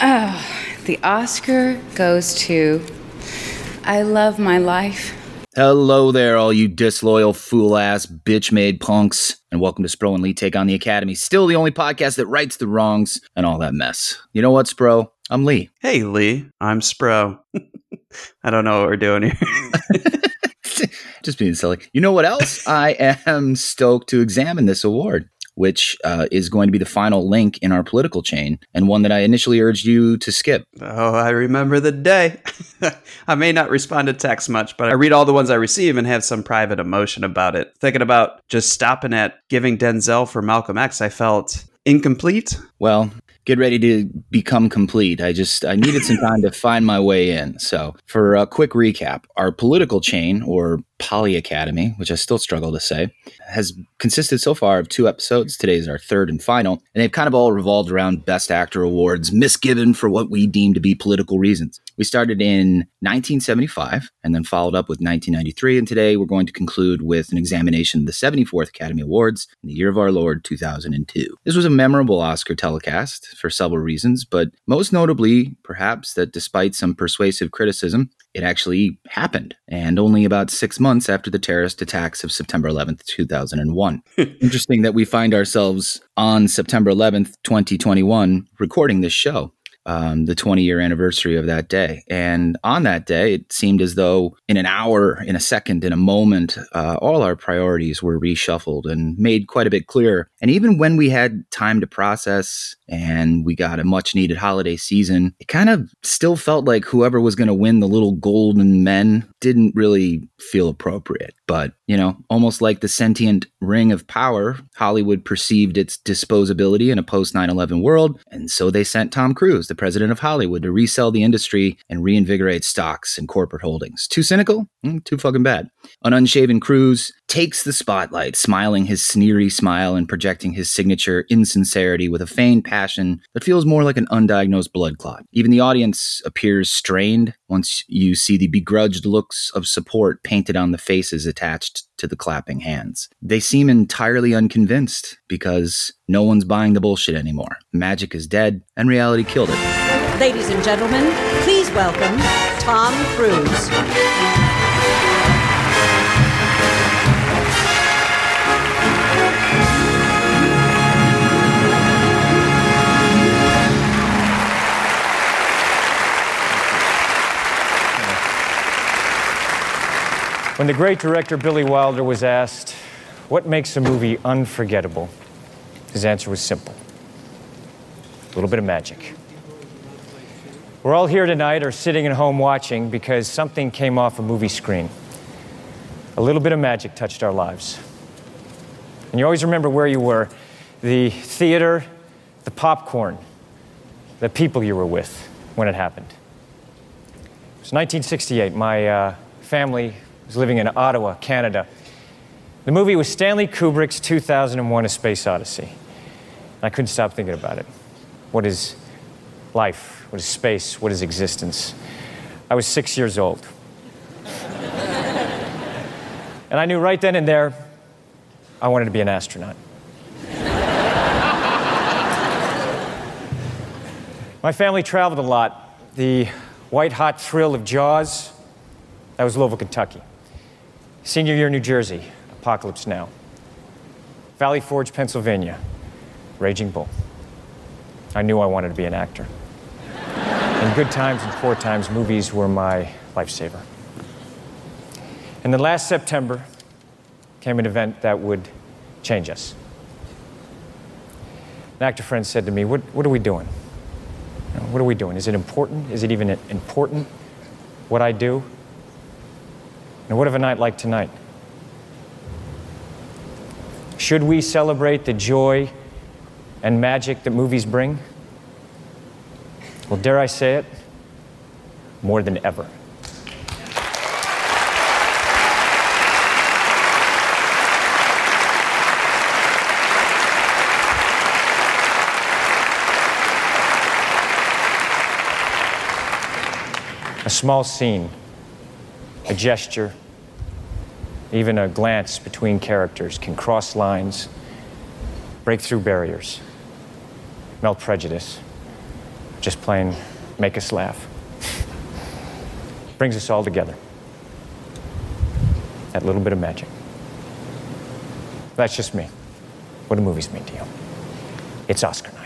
Oh, the Oscar goes to I Love My Life. Hello there, all you disloyal, fool ass, bitch made punks, and welcome to Spro and Lee Take on the Academy. Still the only podcast that rights the wrongs and all that mess. You know what, Spro? I'm Lee. Hey, Lee. I'm Spro. I don't know what we're doing here. Just being silly. You know what else? I am stoked to examine this award, which uh, is going to be the final link in our political chain, and one that I initially urged you to skip. oh, I remember the day. I may not respond to text much, but I read all the ones I receive and have some private emotion about it. Thinking about just stopping at giving Denzel for Malcolm X, I felt incomplete. Well, get ready to become complete. I just I needed some time to find my way in. So, for a quick recap, our political chain or Poly Academy, which I still struggle to say, has consisted so far of two episodes. Today is our third and final, and they've kind of all revolved around Best Actor awards misgiven for what we deem to be political reasons. We started in 1975 and then followed up with 1993, and today we're going to conclude with an examination of the 74th Academy Awards in the year of our Lord 2002. This was a memorable Oscar telecast for several reasons, but most notably, perhaps, that despite some persuasive criticism, it actually happened, and only about six months after the terrorist attacks of September 11th, 2001. Interesting that we find ourselves on September 11th, 2021, recording this show um, the 20 year anniversary of that day. And on that day, it seemed as though in an hour, in a second, in a moment, uh, all our priorities were reshuffled and made quite a bit clearer. And even when we had time to process and we got a much needed holiday season, it kind of still felt like whoever was going to win the little golden men didn't really feel appropriate. But, you know, almost like the sentient ring of power, Hollywood perceived its disposability in a post 9 11 world. And so they sent Tom Cruise, the president of Hollywood, to resell the industry and reinvigorate stocks and corporate holdings. Too cynical? Mm, too fucking bad. An unshaven Cruise takes the spotlight, smiling his sneery smile and projecting his signature insincerity with a feigned passion that feels more like an undiagnosed blood clot. Even the audience appears strained once you see the begrudged looks of support painted on the faces attached to the clapping hands. They seem entirely unconvinced because no one's buying the bullshit anymore. Magic is dead and reality killed it. Ladies and gentlemen, please welcome Tom Cruise. When the great director Billy Wilder was asked, What makes a movie unforgettable? His answer was simple a little bit of magic. We're all here tonight or sitting at home watching because something came off a movie screen. A little bit of magic touched our lives. And you always remember where you were the theater, the popcorn, the people you were with when it happened. It was 1968. My uh, family was living in Ottawa, Canada. The movie was Stanley Kubrick's 2001 A Space Odyssey. I couldn't stop thinking about it. What is life? What is space? What is existence? I was six years old. and I knew right then and there I wanted to be an astronaut. My family traveled a lot. The white hot thrill of Jaws, that was Louisville, Kentucky. Senior year, New Jersey, Apocalypse Now. Valley Forge, Pennsylvania, Raging Bull. I knew I wanted to be an actor. In good times and poor times, movies were my lifesaver. And then last September came an event that would change us. An actor friend said to me, What, what are we doing? What are we doing? Is it important? Is it even important what I do? And what of a night like tonight? Should we celebrate the joy and magic that movies bring? Well, dare I say it? More than ever. A small scene, a gesture, even a glance between characters can cross lines, break through barriers, melt prejudice, just plain make us laugh. Brings us all together. That little bit of magic. That's just me. What do movies mean to you? It's Oscar night.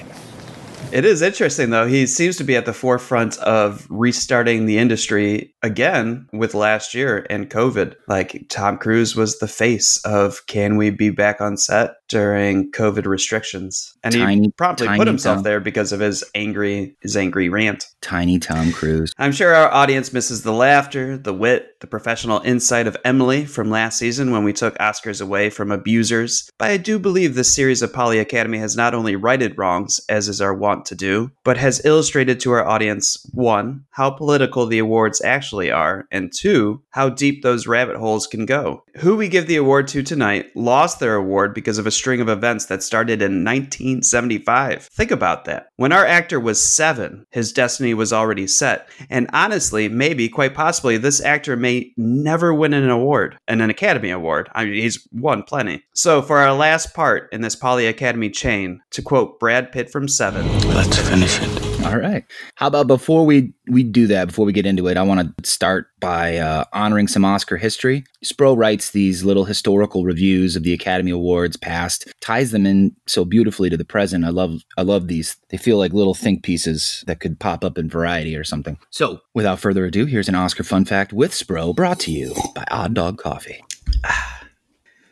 It is interesting, though. He seems to be at the forefront of restarting the industry again with last year and COVID. Like Tom Cruise was the face of can we be back on set during COVID restrictions? And Tiny- he promptly put himself Tom. there because of his angry his angry rant. Tiny Tom Cruise. I'm sure our audience misses the laughter, the wit, the professional insight of Emily from last season when we took Oscars away from abusers. But I do believe this series of Poly Academy has not only righted wrongs, as is our wont to do, but has illustrated to our audience one, how political the awards actually are, and two, how deep those rabbit holes can go. Who we give the award to tonight lost their award because of a string of events that started in 1975. Think about that. When our actor was seven, his destiny was already set. And honestly, maybe, quite possibly, this actor may never win an award, and an Academy Award. I mean, he's won plenty. So, for our last part in this Poly Academy chain, to quote Brad Pitt from Seven, Let's finish it. All right. How about before we we do that, before we get into it, I want to start by uh, honoring some Oscar history. Spro writes these little historical reviews of the Academy Awards past, ties them in so beautifully to the present. I love I love these. They feel like little think pieces that could pop up in Variety or something. So, without further ado, here's an Oscar fun fact with Spro, brought to you by Odd Dog Coffee.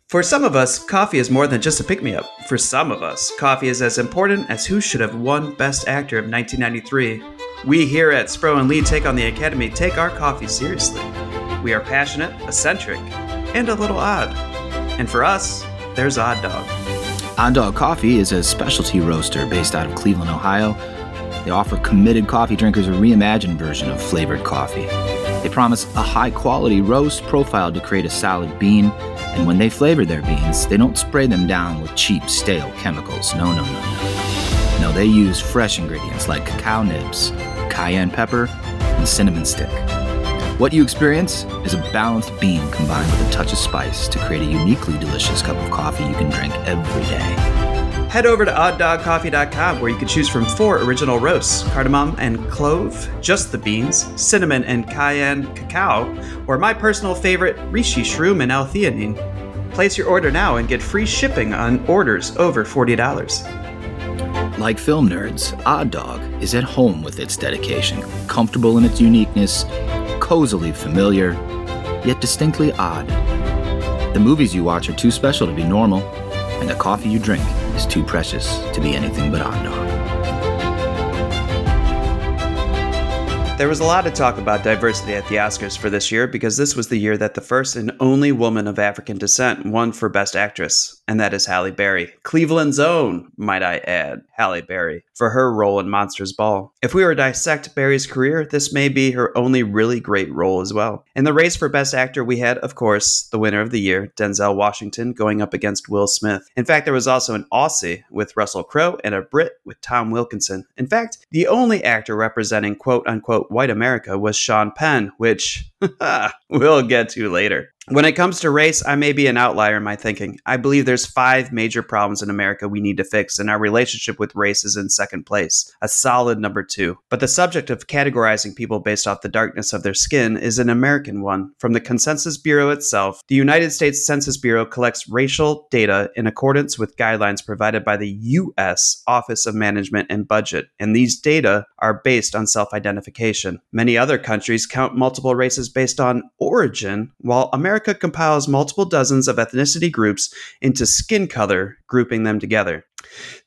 For some of us, coffee is more than just a pick me up. For some of us, coffee is as important as who should have won Best Actor of 1993. We here at Spro and Lee Take on the Academy take our coffee seriously. We are passionate, eccentric, and a little odd. And for us, there's Odd Dog. Odd Dog Coffee is a specialty roaster based out of Cleveland, Ohio. They offer committed coffee drinkers a reimagined version of flavored coffee. They promise a high quality roast profiled to create a solid bean, and when they flavor their beans, they don't spray them down with cheap, stale chemicals. No, no, no, no. No, they use fresh ingredients like cacao nibs, cayenne pepper, and cinnamon stick. What you experience is a balanced bean combined with a touch of spice to create a uniquely delicious cup of coffee you can drink every day. Head over to odddogcoffee.com where you can choose from four original roasts cardamom and clove, just the beans, cinnamon and cayenne cacao, or my personal favorite, reishi shroom and L-theanine. Place your order now and get free shipping on orders over $40. Like film nerds, Odd Dog is at home with its dedication, comfortable in its uniqueness, cozily familiar, yet distinctly odd. The movies you watch are too special to be normal, and the coffee you drink is too precious to be anything but Odd Dog. There was a lot of talk about diversity at the Oscars for this year because this was the year that the first and only woman of African descent won for Best Actress, and that is Halle Berry. Cleveland's own, might I add, Halle Berry, for her role in Monsters Ball. If we were to dissect Berry's career, this may be her only really great role as well. In the race for Best Actor, we had, of course, the winner of the year, Denzel Washington, going up against Will Smith. In fact, there was also an Aussie with Russell Crowe and a Brit with Tom Wilkinson. In fact, the only actor representing quote unquote white America was Sean Penn, which we'll get to later. When it comes to race, I may be an outlier in my thinking. I believe there's five major problems in America we need to fix, and our relationship with race is in second place, a solid number two. But the subject of categorizing people based off the darkness of their skin is an American one. From the Consensus Bureau itself, the United States Census Bureau collects racial data in accordance with guidelines provided by the U.S. Office of Management and Budget, and these data are based on self identification. Many other countries count multiple races based on origin, while America compiles multiple dozens of ethnicity groups into skin color, grouping them together.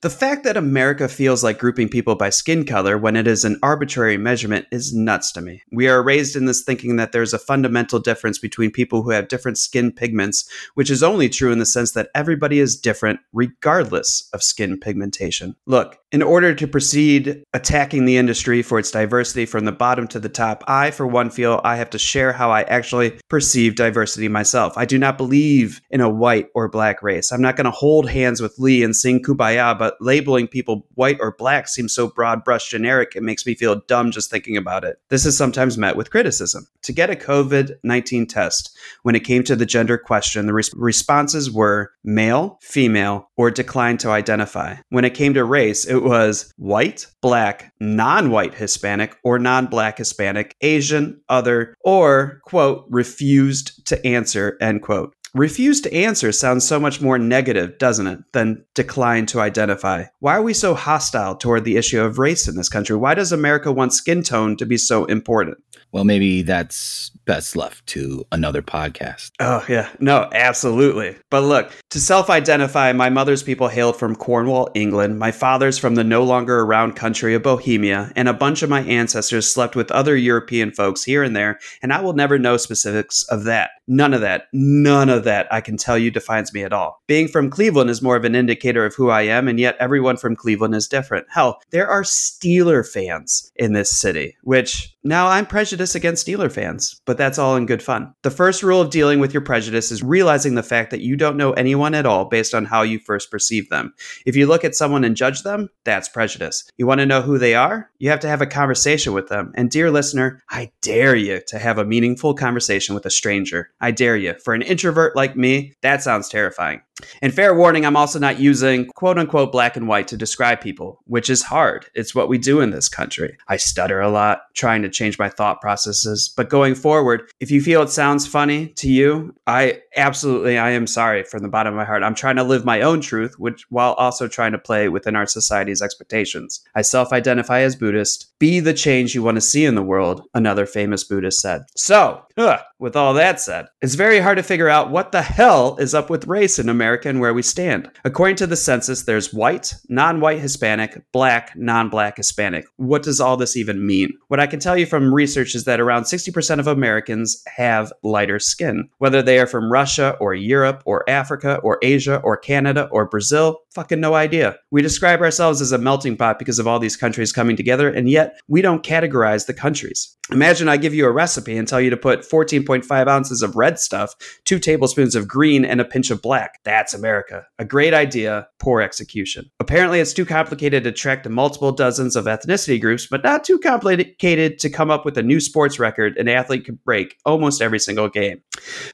The fact that America feels like grouping people by skin color when it is an arbitrary measurement is nuts to me. We are raised in this thinking that there's a fundamental difference between people who have different skin pigments, which is only true in the sense that everybody is different regardless of skin pigmentation. Look, in order to proceed attacking the industry for its diversity from the bottom to the top, I, for one, feel I have to share how I actually perceive diversity myself. I do not believe in a white or black race. I'm not going to hold hands with Lee and sing Kumbaya kumbaya, ah, but labeling people white or black seems so broad brush generic, it makes me feel dumb just thinking about it. This is sometimes met with criticism. To get a COVID 19 test, when it came to the gender question, the res- responses were male, female, or declined to identify. When it came to race, it was white, black, non white Hispanic, or non black Hispanic, Asian, other, or, quote, refused to answer, end quote. Refuse to answer sounds so much more negative, doesn't it, than decline to identify? Why are we so hostile toward the issue of race in this country? Why does America want skin tone to be so important? Well, maybe that's best left to another podcast. Oh, yeah. No, absolutely. But look, to self identify, my mother's people hailed from Cornwall, England, my father's from the no longer around country of Bohemia, and a bunch of my ancestors slept with other European folks here and there, and I will never know specifics of that. None of that, none of that I can tell you defines me at all. Being from Cleveland is more of an indicator of who I am, and yet everyone from Cleveland is different. Hell, there are Steeler fans in this city, which now I'm prejudiced against Steeler fans, but that's all in good fun. The first rule of dealing with your prejudice is realizing the fact that you don't know anyone at all based on how you first perceive them. If you look at someone and judge them, that's prejudice. You want to know who they are? You have to have a conversation with them. And dear listener, I dare you to have a meaningful conversation with a stranger. I dare you. For an introvert like me, that sounds terrifying. And fair warning, I'm also not using quote unquote black and white to describe people, which is hard. It's what we do in this country. I stutter a lot, trying to change my thought processes. But going forward, if you feel it sounds funny to you, I absolutely, I am sorry from the bottom of my heart. I'm trying to live my own truth, which while also trying to play within our society's expectations. I self identify as Buddhist. Be the change you want to see in the world, another famous Buddhist said. So, ugh, with all that said, it's very hard to figure out what the hell is up with race in America and where we stand. According to the census, there's white, non white Hispanic, black, non black Hispanic. What does all this even mean? What I can tell you from research is that around 60% of Americans have lighter skin. Whether they are from Russia or Europe or Africa or Asia or Canada or Brazil, fucking no idea. We describe ourselves as a melting pot because of all these countries coming together, and yet we don't categorize the countries. Imagine I give you a recipe and tell you to put 14.5 ounces of red stuff, two tablespoons of green, and a pinch of black. That's America. A great idea, poor execution. Apparently, it's too complicated to track to multiple dozens of ethnicity groups, but not too complicated to come up with a new sports record an athlete could break almost every single game.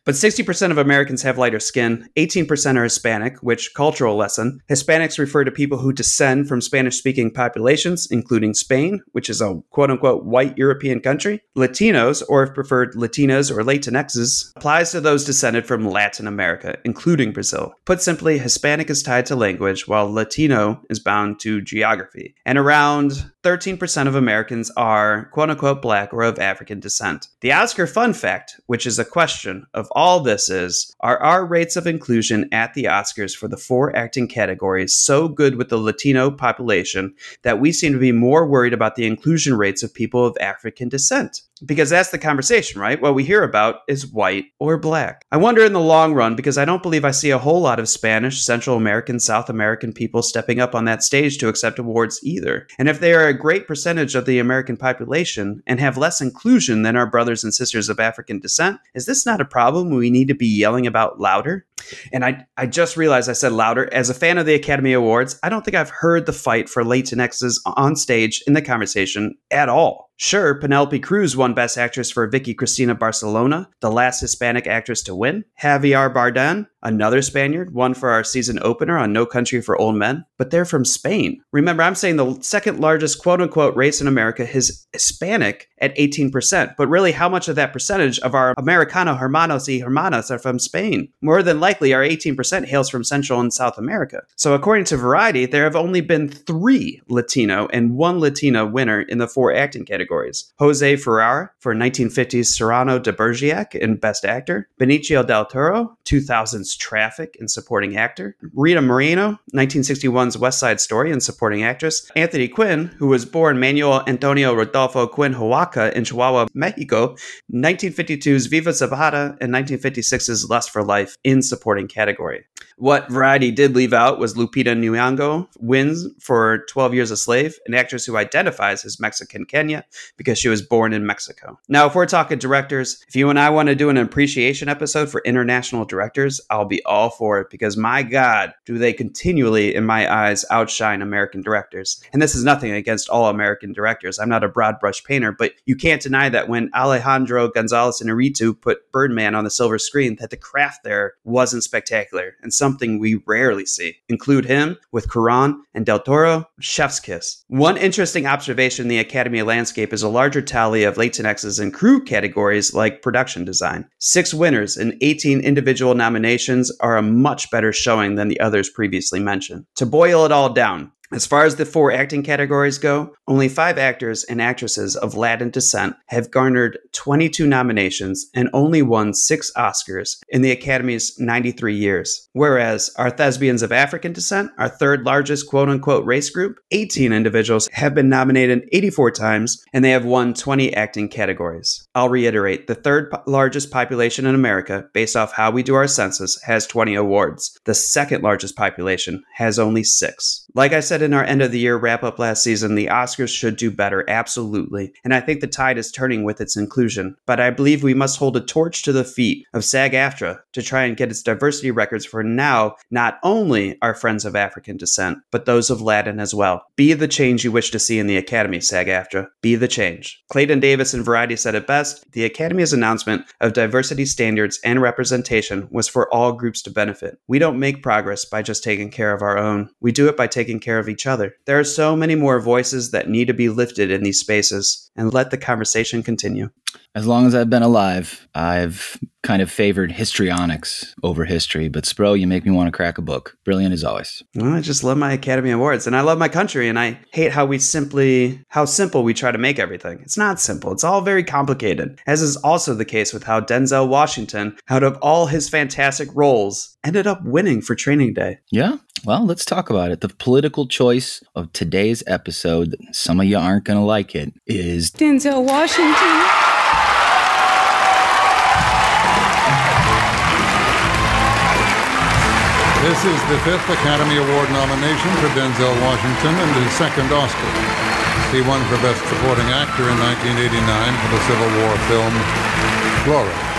But 60% of Americans have lighter skin, 18% are Hispanic, which, cultural lesson, Hispanics refer to people who descend from Spanish speaking populations, including Spain, which is a quote unquote white European country. Latinos, or if preferred, Latinas or Latinxes, applies to those descended from Latin America, including Brazil. Put simply, Hispanic is tied to language, while Latino is bound to geography. And around 13% of Americans are quote unquote black or of African descent. The Oscar fun fact, which is a question of all this, is Are our rates of inclusion at the Oscars for the four acting categories so good with the Latino population that we seem to be more worried about the inclusion rates of people of African descent? Because that's the conversation, right? What we hear about is white or black. I wonder in the long run, because I don't believe I see a whole lot of Spanish, Central American, South American people stepping up on that stage to accept awards either. And if they are great percentage of the American population and have less inclusion than our brothers and sisters of African descent, is this not a problem we need to be yelling about louder? And I, I just realized I said louder. As a fan of the Academy Awards, I don't think I've heard the fight for Latinxes on stage in the conversation at all. Sure, Penelope Cruz won Best Actress for Vicky Cristina Barcelona, the last Hispanic actress to win. Javier Bardem, another Spaniard, won for our season opener on No Country for Old Men, but they're from Spain. Remember, I'm saying the second largest quote unquote race in America is Hispanic at 18%, but really, how much of that percentage of our Americano hermanos y hermanas are from Spain? More than likely, our 18% hails from Central and South America. So, according to Variety, there have only been three Latino and one Latina winner in the four acting categories Jose Ferrara for 1950s Cyrano de Bergerac in Best Actor, Benicio del Toro, 2000's Traffic in Supporting Actor, Rita Moreno, 1961's West Side Story in Supporting Actress, Anthony Quinn, who was born Manuel Antonio Rodolfo Quinn Huaca in Chihuahua, Mexico, 1952's Viva Zapata, and 1956's Lust for Life in Supporting Supporting category. What Variety did leave out was Lupita Nyong'o wins for 12 Years a Slave, an actress who identifies as Mexican Kenya because she was born in Mexico. Now, if we're talking directors, if you and I want to do an appreciation episode for international directors, I'll be all for it because my God, do they continually, in my eyes, outshine American directors. And this is nothing against all American directors. I'm not a broad brush painter, but you can't deny that when Alejandro Gonzalez Inarritu put Birdman on the silver screen, that the craft there wasn't spectacular and something we rarely see. Include him with Cuarón and Del Toro, chef's kiss. One interesting observation in the Academy landscape is a larger tally of Latinx's and crew categories like production design. Six winners and 18 individual nominations are a much better showing than the others previously mentioned. To boil it all down, as far as the four acting categories go, only five actors and actresses of Latin descent have garnered 22 nominations and only won six Oscars in the Academy's 93 years. Whereas our thespians of African descent, our third largest quote unquote race group, 18 individuals have been nominated 84 times and they have won 20 acting categories. I'll reiterate the third largest population in America, based off how we do our census, has 20 awards. The second largest population has only six. Like I said in our end of the year wrap up last season, the Oscars should do better, absolutely. And I think the tide is turning with its inclusion. But I believe we must hold a torch to the feet of SAG AFTRA to try and get its diversity records for now not only our friends of African descent, but those of Latin as well. Be the change you wish to see in the Academy, SAG AFTRA. Be the change. Clayton Davis in Variety said it best the Academy's announcement of diversity standards and representation was for all groups to benefit. We don't make progress by just taking care of our own, we do it by taking care of each other. There are so many more voices that need to be lifted in these spaces, and let the conversation continue. As long as I've been alive, I've kind of favored histrionics over history. But Spro, you make me want to crack a book. Brilliant as always. Well, I just love my Academy Awards and I love my country and I hate how we simply how simple we try to make everything. It's not simple. It's all very complicated. As is also the case with how Denzel Washington, out of all his fantastic roles, ended up winning for Training Day. Yeah. Well, let's talk about it. The political choice of today's episode, some of you aren't going to like it, is Denzel Washington. This is the fifth Academy Award nomination for Denzel Washington and his second Oscar. He won for Best Supporting Actor in 1989 for the Civil War film Glory.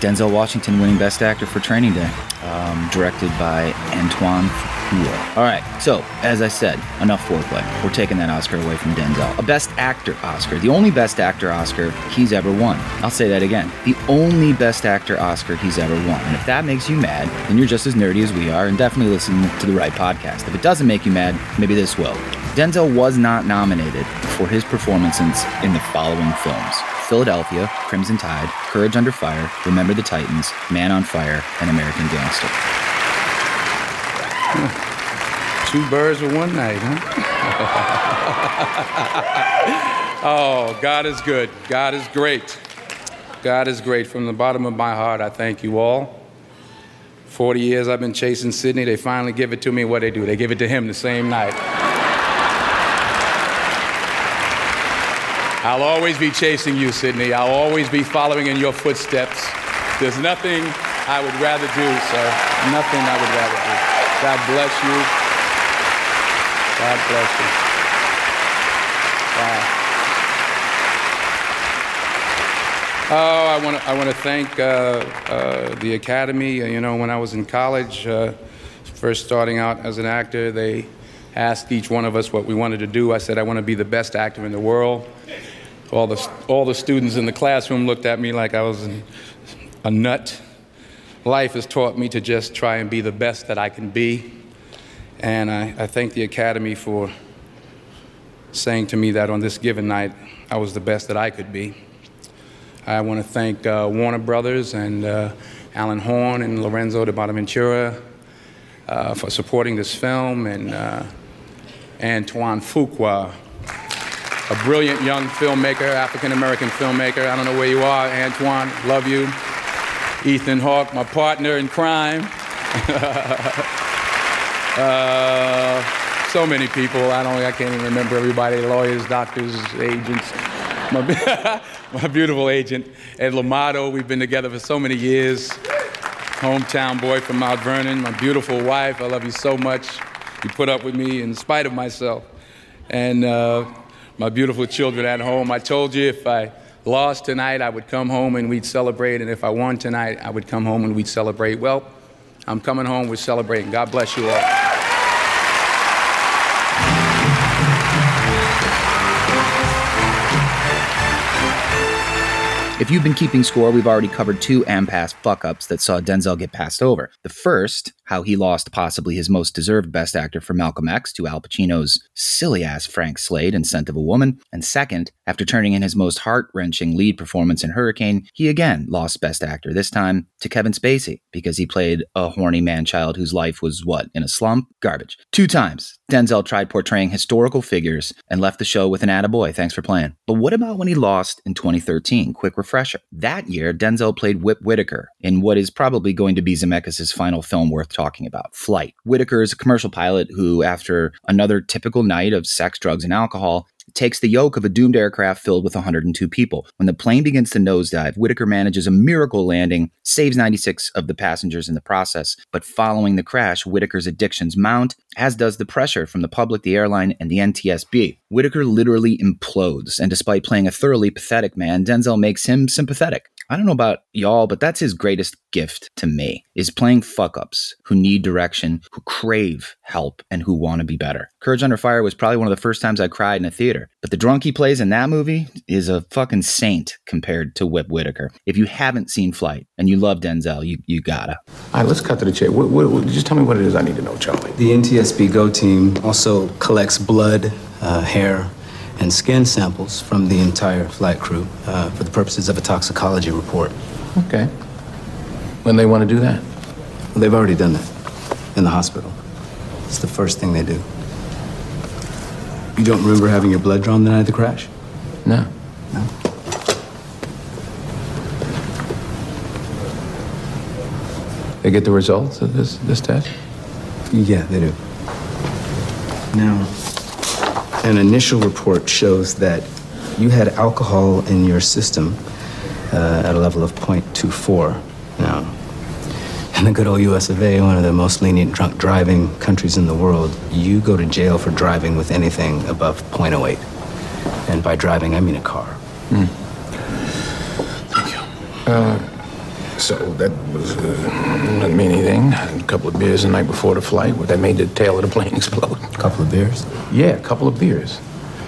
Denzel Washington winning Best Actor for Training Day, um, directed by Antoine Fuqua. All right, so as I said, enough foreplay. We're taking that Oscar away from Denzel. A Best Actor Oscar, the only Best Actor Oscar he's ever won. I'll say that again. The only Best Actor Oscar he's ever won. And if that makes you mad, then you're just as nerdy as we are and definitely listen to the right podcast. If it doesn't make you mad, maybe this will. Denzel was not nominated for his performances in the following films. Philadelphia, Crimson Tide, Courage Under Fire, Remember the Titans, Man on Fire, and American Gangster. Two birds with one night, huh? oh, God is good. God is great. God is great. From the bottom of my heart, I thank you all. 40 years I've been chasing Sydney. They finally give it to me. What they do? They give it to him the same night. I'll always be chasing you, Sydney. I'll always be following in your footsteps. There's nothing I would rather do, sir. Nothing I would rather do. God bless you. God bless you. Wow. Oh, I want to I want to thank uh, uh, the Academy. Uh, You know, when I was in college, uh, first starting out as an actor, they asked each one of us what we wanted to do. I said, I want to be the best actor in the world. All the all the students in the classroom looked at me like I was a nut. Life has taught me to just try and be the best that I can be. And I, I thank the Academy for saying to me that on this given night, I was the best that I could be. I want to thank uh, Warner Brothers and uh, Alan Horn and Lorenzo di Bonaventura uh, for supporting this film, and uh, Antoine Fuqua, a brilliant young filmmaker, African American filmmaker. I don't know where you are, Antoine, love you. Ethan Hawke, my partner in crime. Uh, so many people. I don't. I can't even remember everybody. Lawyers, doctors, agents. My, my beautiful agent Ed Limato. We've been together for so many years. hometown boy from Mount Vernon, my beautiful wife. I love you so much. You put up with me in spite of myself. And uh, my beautiful children at home. I told you if I lost tonight, I would come home and we'd celebrate. And if I won tonight, I would come home and we'd celebrate. Well, I'm coming home, we're celebrating. God bless you all. If you've been keeping score, we've already covered two AMPAS fuck ups that saw Denzel get passed over. The first, how he lost possibly his most deserved Best Actor for Malcolm X to Al Pacino's silly ass Frank Slade in Scent of a Woman. And second, after turning in his most heart wrenching lead performance in Hurricane, he again lost Best Actor, this time to Kevin Spacey, because he played a horny man child whose life was what, in a slump? Garbage. Two times, Denzel tried portraying historical figures and left the show with an attaboy. Thanks for playing. But what about when he lost in 2013? Quick refresher. That year, Denzel played Whip Whitaker in what is probably going to be Zemeckis' final film worth talking about, Flight. Whitaker is a commercial pilot who, after another typical night of sex, drugs, and alcohol, takes the yoke of a doomed aircraft filled with 102 people. When the plane begins to nosedive, Whitaker manages a miracle landing, saves 96 of the passengers in the process. But following the crash, Whitaker's addictions mount, as does the pressure from the public, the airline, and the NTSB. Whitaker literally implodes, and despite playing a thoroughly pathetic man, Denzel makes him sympathetic. I don't know about y'all, but that's his greatest gift to me is playing fuck ups who need direction, who crave help, and who want to be better. Courage Under Fire was probably one of the first times I cried in a theater, but the drunk he plays in that movie is a fucking saint compared to Whip Whitaker. If you haven't seen Flight and you love Denzel, you, you gotta. All right, let's cut to the chase. What, what, what, just tell me what it is I need to know, Charlie. The NTSB Go team also collects blood, uh, hair, and skin samples from the entire flight crew uh, for the purposes of a toxicology report. Okay. When they want to do that? Well, they've already done that in the hospital. It's the first thing they do. You don't remember having your blood drawn the night of the crash? No. No. They get the results of this this test? Yeah, they do. Now, an initial report shows that you had alcohol in your system uh, at a level of 0.24. Now, in the good old US of A, one of the most lenient drunk driving countries in the world, you go to jail for driving with anything above 0.08. And by driving, I mean a car. Thank you. Uh, so that was uh, doesn't mean anything. A couple of beers the night before the flight. What that made the tail of the plane explode. A couple of beers? Yeah, a couple of beers.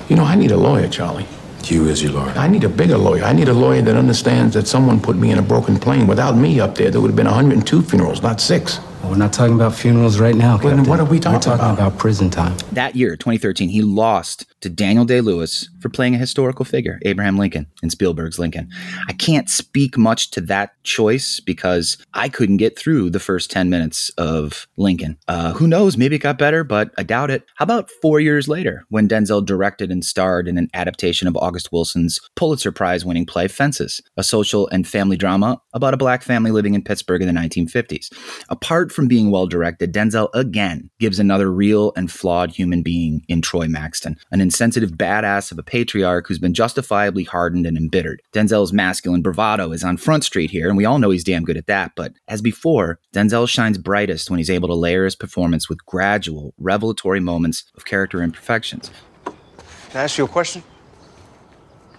You know, I need a lawyer, Charlie. You as your lawyer. I need a bigger lawyer. I need a lawyer that understands that someone put me in a broken plane. Without me up there, there would have been 102 funerals, not six. Well, we're not talking about funerals right now, Well, then what are we We're talking talking about? about prison time. That year, 2013, he lost to Daniel Day Lewis for playing a historical figure, Abraham Lincoln, in Spielberg's Lincoln. I can't speak much to that choice because I couldn't get through the first 10 minutes of Lincoln. Uh, who knows? Maybe it got better, but I doubt it. How about four years later when Denzel directed and starred in an adaptation of August Wilson's Pulitzer Prize winning play Fences, a social and family drama about a black family living in Pittsburgh in the 1950s? Apart from being well directed, Denzel again gives another real and flawed human being in Troy Maxson, an insensitive badass of a patriarch who's been justifiably hardened and embittered. Denzel's masculine bravado is on Front Street here, and we all know he's damn good at that. But as before, Denzel shines brightest when he's able to layer his performance with gradual, revelatory moments of character imperfections. Can I ask you a question?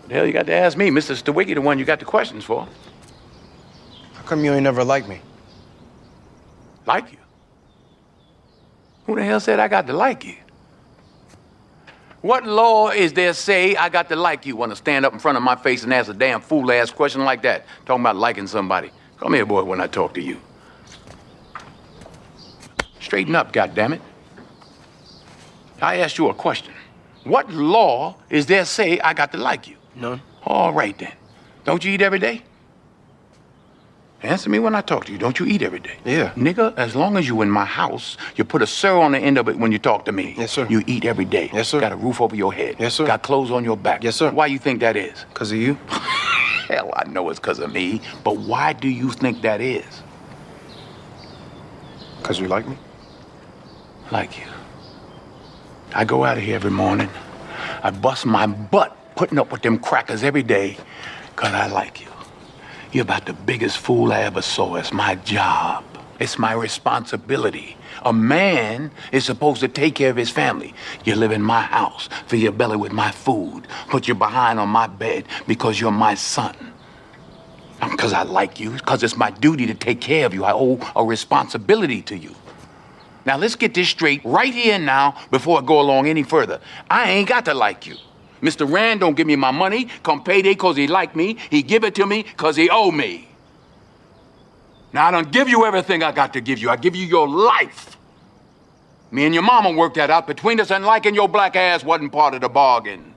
What The hell you got to ask me, Mr. Stawicki, the one you got the questions for. How come you ain't never liked me? Like you? Who the hell said I got to like you? What law is there say I got to like you? Want to stand up in front of my face and ask a damn fool ass question like that? Talking about liking somebody. Come here, boy, when I talk to you. Straighten up, goddammit. I asked you a question. What law is there say I got to like you? None. All right then. Don't you eat every day? Answer me when I talk to you. Don't you eat every day? Yeah. Nigga, as long as you in my house, you put a sir on the end of it when you talk to me. Yes, sir. You eat every day. Yes, sir. Got a roof over your head. Yes, sir. Got clothes on your back. Yes, sir. Why you think that is? Because of you? Hell, I know it's because of me. But why do you think that is? Because you like me? Like you. I go out of here every morning. I bust my butt putting up with them crackers every day because I like you. You're about the biggest fool I ever saw. It's my job. It's my responsibility. A man is supposed to take care of his family. You live in my house, fill your belly with my food, put your behind on my bed because you're my son. Because I like you, because it's my duty to take care of you. I owe a responsibility to you. Now let's get this straight right here and now before I go along any further. I ain't got to like you. Mr. Rand don't give me my money come payday cause he like me. He give it to me cause he owe me. Now I don't give you everything I got to give you. I give you your life. Me and your mama worked that out between us and liking your black ass wasn't part of the bargain.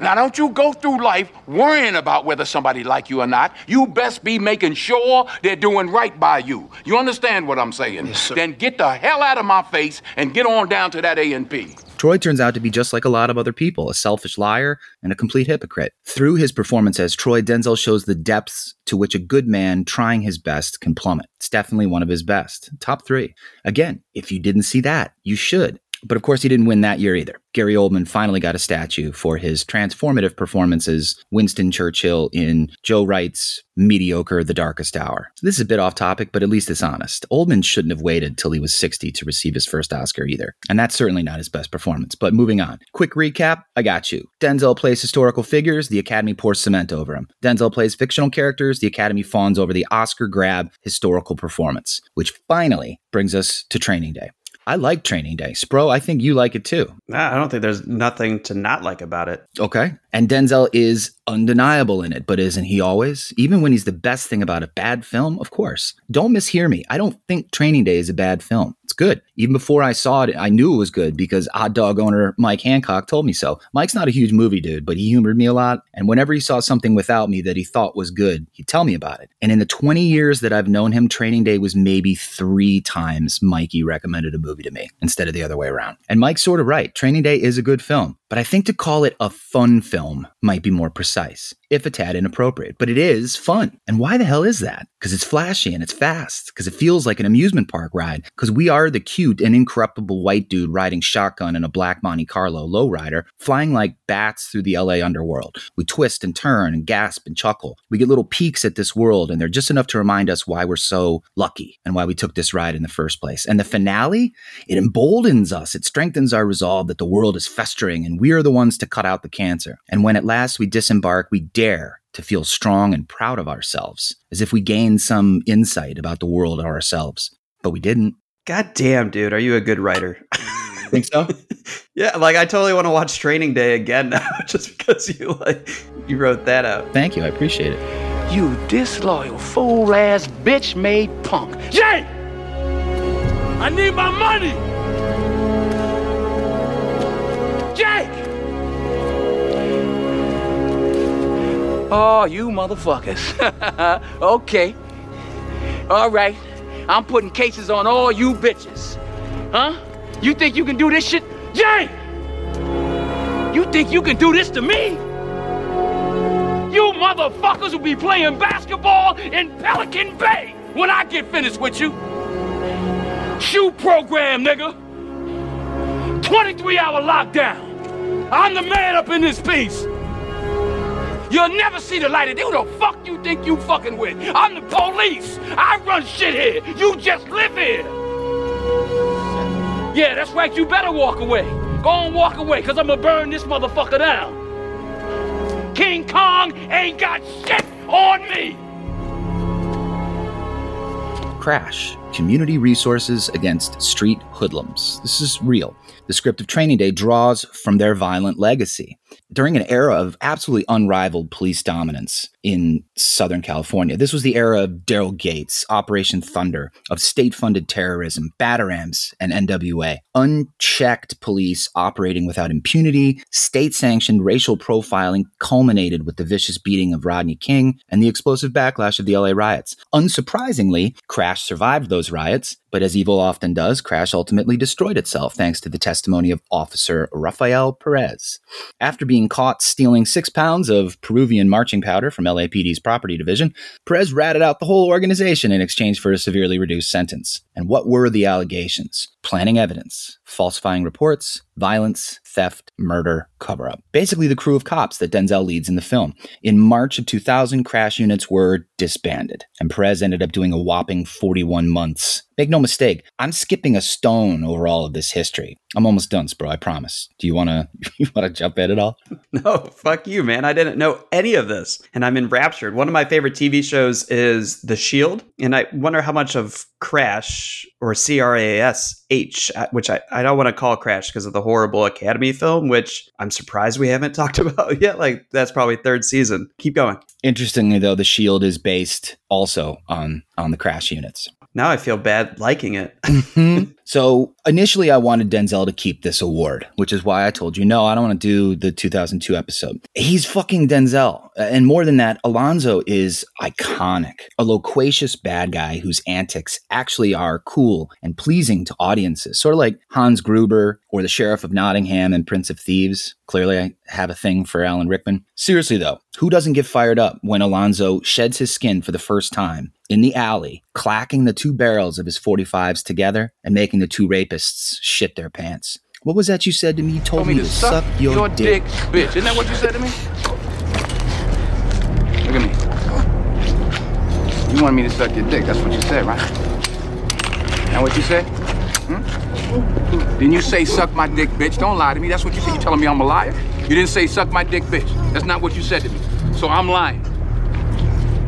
Now don't you go through life worrying about whether somebody like you or not. You best be making sure they're doing right by you. You understand what I'm saying? Yes, sir. Then get the hell out of my face and get on down to that A&P. Troy turns out to be just like a lot of other people, a selfish liar and a complete hypocrite. Through his performance as Troy, Denzel shows the depths to which a good man trying his best can plummet. It's definitely one of his best. Top three. Again, if you didn't see that, you should. But of course, he didn't win that year either. Gary Oldman finally got a statue for his transformative performances, Winston Churchill in Joe Wright's mediocre The Darkest Hour. So this is a bit off topic, but at least it's honest. Oldman shouldn't have waited till he was 60 to receive his first Oscar either. And that's certainly not his best performance. But moving on. Quick recap I got you. Denzel plays historical figures, the Academy pours cement over him. Denzel plays fictional characters, the Academy fawns over the Oscar grab historical performance, which finally brings us to Training Day. I like Training Day. Spro, I think you like it too. I don't think there's nothing to not like about it. Okay. And Denzel is undeniable in it, but isn't he always? Even when he's the best thing about a bad film, of course. Don't mishear me. I don't think Training Day is a bad film. It's good. Even before I saw it, I knew it was good because Odd Dog owner Mike Hancock told me so. Mike's not a huge movie dude, but he humored me a lot. And whenever he saw something without me that he thought was good, he'd tell me about it. And in the 20 years that I've known him, Training Day was maybe three times Mikey recommended a movie to me instead of the other way around. And Mike's sort of right. Training Day is a good film. But I think to call it a fun film might be more precise, if a tad inappropriate. But it is fun. And why the hell is that? Because it's flashy and it's fast, because it feels like an amusement park ride, because we are the cute and incorruptible white dude riding shotgun in a black Monte Carlo lowrider, flying like bats through the LA underworld. We twist and turn and gasp and chuckle. We get little peeks at this world, and they're just enough to remind us why we're so lucky and why we took this ride in the first place. And the finale, it emboldens us. It strengthens our resolve that the world is festering and we are the ones to cut out the cancer. And when at last we disembark, we dare to feel strong and proud of ourselves, as if we gained some insight about the world or ourselves. But we didn't. God damn, dude, are you a good writer? Think so? yeah, like I totally want to watch Training Day again now, just because you like you wrote that out. Thank you. I appreciate it. You disloyal, fool ass, bitch made punk. Jay! I need my money! Oh, you motherfuckers. okay. All right. I'm putting cases on all you bitches. Huh? You think you can do this shit? Jay! You think you can do this to me? You motherfuckers will be playing basketball in Pelican Bay when I get finished with you. Shoe program, nigga. 23 hour lockdown. I'm the man up in this piece. You'll never see the light of day. Who the fuck you think you fucking with? I'm the police. I run shit here. You just live here. Yeah, that's right. You better walk away. Go and walk away, because I'm going to burn this motherfucker down. King Kong ain't got shit on me. Crash Community Resources Against Street Hoodlums. This is real. The script of Training Day draws from their violent legacy. During an era of absolutely unrivaled police dominance in Southern California, this was the era of Daryl Gates, Operation Thunder, of state funded terrorism, Batarams, and NWA. Unchecked police operating without impunity, state sanctioned racial profiling culminated with the vicious beating of Rodney King and the explosive backlash of the LA riots. Unsurprisingly, Crash survived those riots, but as evil often does, Crash ultimately destroyed itself thanks to the testimony of Officer Rafael Perez. After being caught stealing six pounds of Peruvian marching powder from LAPD's property division, Perez ratted out the whole organization in exchange for a severely reduced sentence. And what were the allegations? Planning evidence, falsifying reports, violence, theft, murder, cover up. Basically, the crew of cops that Denzel leads in the film. In March of 2000, crash units were disbanded, and Perez ended up doing a whopping 41 months. Make no mistake, I'm skipping a stone over all of this history. I'm almost done, bro. I promise. Do you wanna you wanna jump in at all? No, fuck you, man. I didn't know any of this, and I'm enraptured. One of my favorite TV shows is The Shield, and I wonder how much of Crash or C R A S H, uh, which I, I don't want to call Crash because of the horrible Academy film, which I'm surprised we haven't talked about yet. Like that's probably third season. Keep going. Interestingly, though, the Shield is based also on on the crash units. Now I feel bad liking it. Mm-hmm. So initially, I wanted Denzel to keep this award, which is why I told you, no, I don't want to do the 2002 episode. He's fucking Denzel. And more than that, Alonzo is iconic, a loquacious bad guy whose antics actually are cool and pleasing to audiences, sort of like Hans Gruber or the Sheriff of Nottingham and Prince of Thieves. Clearly, I have a thing for Alan Rickman. Seriously, though, who doesn't get fired up when Alonzo sheds his skin for the first time in the alley, clacking the two barrels of his 45s together and making the two rapists shit their pants? What was that you said to me? You told, me, to suck, your, dick. bitch. Isn't that what you said to me? Look at me. You wanted me to suck your dick. That's what you said, right? That what you said? Hmm? Didn't you say suck my dick, bitch? Don't lie to me. That's what you said. You telling me I'm a liar? You didn't say suck my dick, bitch. That's not what you said to me. So I'm lying.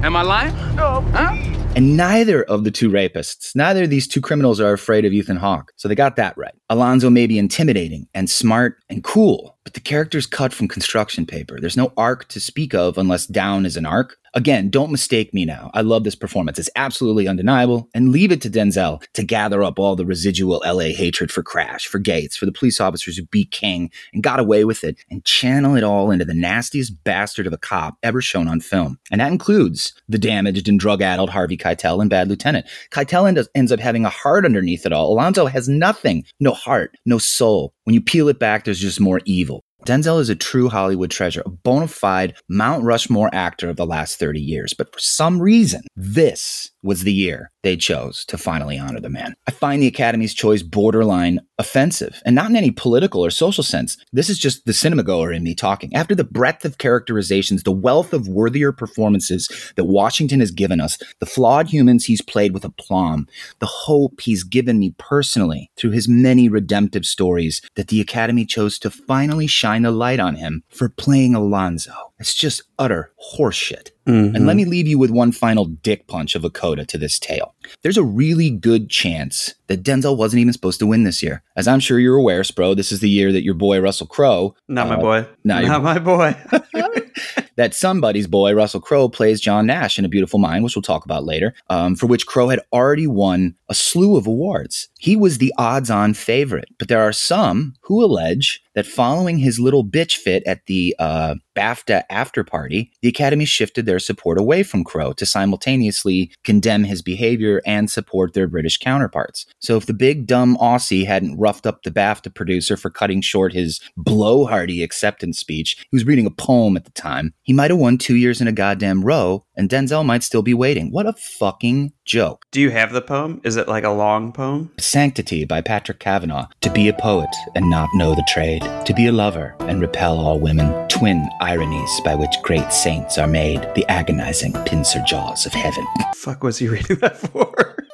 Am I lying? No. Huh? And neither of the two rapists, neither of these two criminals are afraid of Ethan Hawke. So they got that right. Alonzo may be intimidating and smart and cool, but the character's cut from construction paper. There's no arc to speak of unless down is an arc. Again, don't mistake me now. I love this performance. It's absolutely undeniable. And leave it to Denzel to gather up all the residual LA hatred for Crash, for Gates, for the police officers who beat King and got away with it, and channel it all into the nastiest bastard of a cop ever shown on film. And that includes the damaged and drug addled Harvey Keitel and Bad Lieutenant. Keitel end- ends up having a heart underneath it all. Alonzo has nothing no heart, no soul. When you peel it back, there's just more evil. Denzel is a true Hollywood treasure, a bona fide Mount Rushmore actor of the last 30 years. But for some reason, this was the year they chose to finally honor the man. I find the Academy's choice borderline offensive, and not in any political or social sense. This is just the cinema goer in me talking. After the breadth of characterizations, the wealth of worthier performances that Washington has given us, the flawed humans he's played with aplomb, the hope he's given me personally through his many redemptive stories, that the Academy chose to finally shine a light on him for playing Alonzo. It's just utter horseshit. And let me leave you with one final dick punch of a coda to this tale. There's a really good chance that Denzel wasn't even supposed to win this year. As I'm sure you're aware, Spro, this is the year that your boy Russell Crowe. Not my uh, boy. Not, Not my boy. that somebody's boy, Russell Crowe, plays John Nash in A Beautiful Mind, which we'll talk about later, um, for which Crowe had already won a slew of awards. He was the odds on favorite, but there are some who allege that following his little bitch fit at the uh, BAFTA after party, the Academy shifted their support away from Crowe to simultaneously condemn his behavior and support their British counterparts. So if the big dumb Aussie hadn't roughed up the BAFTA producer for cutting short his blowhardy acceptance speech, he was reading a poem at the time, he might have won two years in a goddamn row, and Denzel might still be waiting. What a fucking joke. Do you have the poem? Is it like a long poem? Sanctity by Patrick Kavanagh. To be a poet and not know the trade. To be a lover and repel all women. Twin ironies by which great saints are made. The agonizing pincer jaws of heaven. Fuck was he reading that for?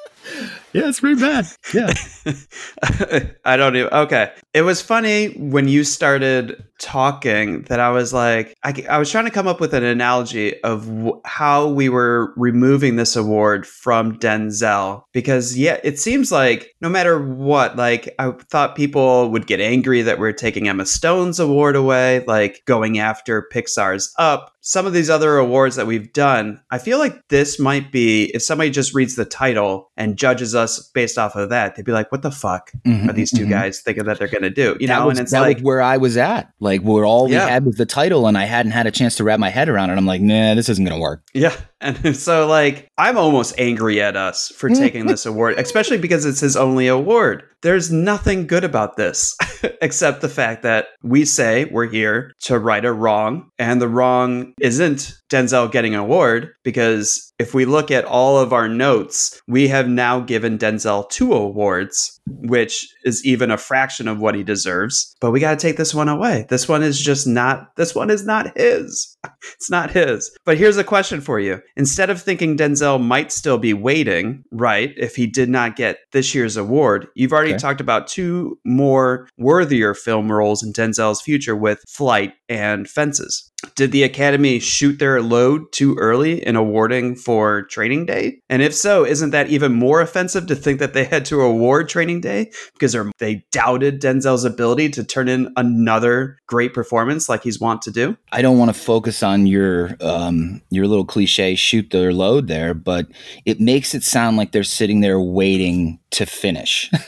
Yeah, it's pretty bad. Yeah. I don't even. Okay. It was funny when you started talking that I was like, I, I was trying to come up with an analogy of w- how we were removing this award from Denzel. Because, yeah, it seems like no matter what, like, I thought people would get angry that we're taking Emma Stone's award away, like going after Pixar's Up. Some of these other awards that we've done, I feel like this might be, if somebody just reads the title and judges us based off of that, they'd be like, what the fuck Mhm, are these 2 mhm. guys thinking that they're going to do? You that know, was, and it's like, where I was at. Like, where all we had was the title, and I hadn't had a chance to wrap my head around it. I'm like, nah, this isn't going to work. Yeah. And so, like, I'm almost angry at us for mm. taking this award, especially because it's his only award. there's nothing good about this except the fact that we say we're here to right a wrong, and the wrong isn't Denzel getting an award because if we look at all of our notes, we have now given Denzel two awards, which is even a fraction of what he deserves. But we got to take this one away. This one is just not, this one is not his. It's not his. But here's a question for you. Instead of thinking Denzel might still be waiting, right, if he did not get this year's award, you've already Okay. talked about two more worthier film roles in Denzel's future with Flight and Fences. Did the Academy shoot their load too early in awarding for Training Day? And if so, isn't that even more offensive to think that they had to award Training Day because they're- doubted Denzel's ability to turn in another great performance like he's wont to do? I don't want to focus on your um, your little cliche shoot their load there, but it makes it sound like they're sitting there waiting to finish.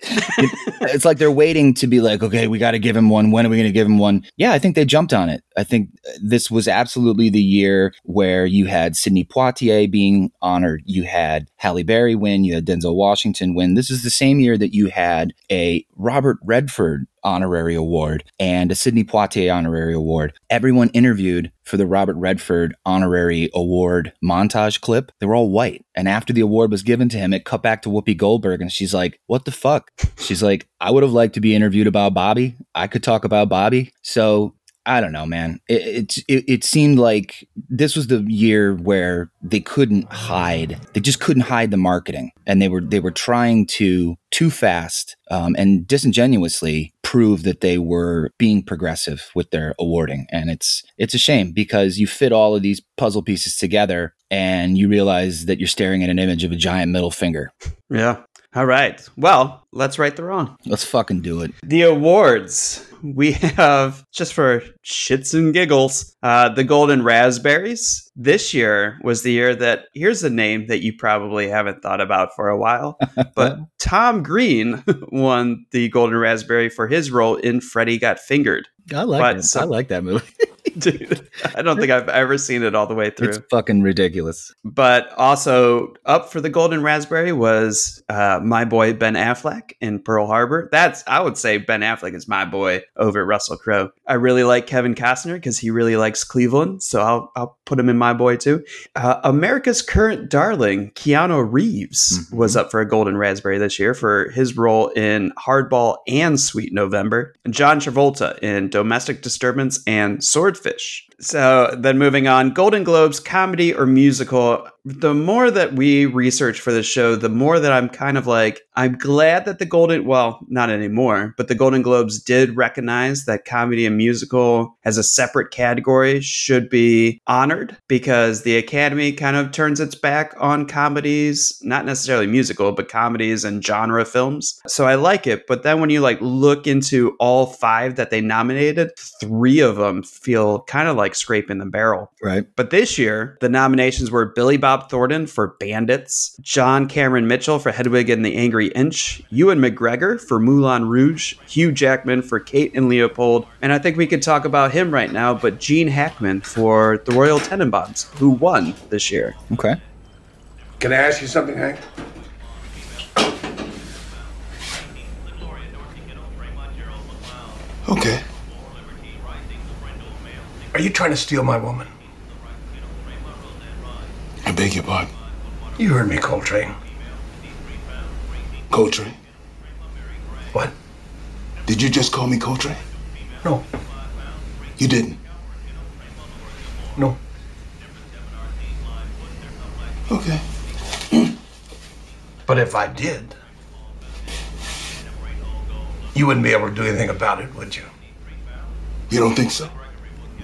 it's like they're waiting to be like, okay, we got to give him one. When are we going to give him one? Yeah, I think they jumped on it. I think uh, this was absolutely the year where you had Sidney Poitier being honored. You had Halle Berry win. You had Denzel Washington win. This is the same year that you had a Robert Redford honorary award and a Sidney Poitier honorary award. Everyone interviewed for the Robert Redford honorary award montage clip, they were all white. And after the award was given to him, it cut back to Whoopi Goldberg and she's like, What the fuck? She's like, I would have liked to be interviewed about Bobby. I could talk about Bobby. So I don't know, man. It, it, it, seemed like this was the year where they couldn't hide. They just couldn't hide the marketing, and they were they were trying to too fast um, and disingenuously prove that they were being progressive with their awarding. And it's it's a shame because you fit all of these puzzle pieces together, and you realize that you're staring at an image of a giant middle finger. Yeah. All right. Well, let's right the wrong. Let's fucking do it. The awards. We have, just for shits and giggles, uh, the Golden Raspberries. This year was the year that, here's a name that you probably haven't thought about for a while, but Tom Green won the Golden Raspberry for his role in Freddy Got Fingered. I like But it. some- I like that movie. Dude, I don't think I've ever seen it all the way through. it's fucking ridiculous. But also up for the Golden Raspberry was uh, my boy Ben Affleck in Pearl Harbor. That's I would say Ben Affleck is my boy over Russell Crowe. I really like Kevin Costner because he really likes Cleveland, so I'll I'll put him in my boy too. Uh, America's current darling Keanu Reeves was up for a Golden Raspberry this year for his role in Hardball and Sweet November. And John Travolta in Domestic Disturbance and Swordfish. So then moving on, Golden Globes, comedy or musical. The more that we research for the show, the more that I'm kind of like, I'm glad that the Golden, well, not anymore, but the Golden Globes did recognize that comedy and musical as a separate category should be honored because the Academy kind of turns its back on comedies, not necessarily musical, but comedies and genre films. So I like it. But then when you like look into all five that they nominated, three of them feel kind of like scraping the barrel. Right. But this year, the nominations were Billy Bob Thornton for Bandits, John Cameron Mitchell for Hedwig and the Angry Inch, Ewan McGregor for Moulin Rouge, Hugh Jackman for Kate and Leopold, and I think we could talk about him right now, but Gene Hackman for The Royal Tenenbaums, who won this year. Okay. Can I ask you something, Hank? Okay. Are you trying to steal my woman? I beg your pardon. You heard me, Coltrane. Coltrane? What? Did you just call me Coltrane? No. You didn't. No. Okay. But if I did, you wouldn't be able to do anything about it, would you? You don't think so?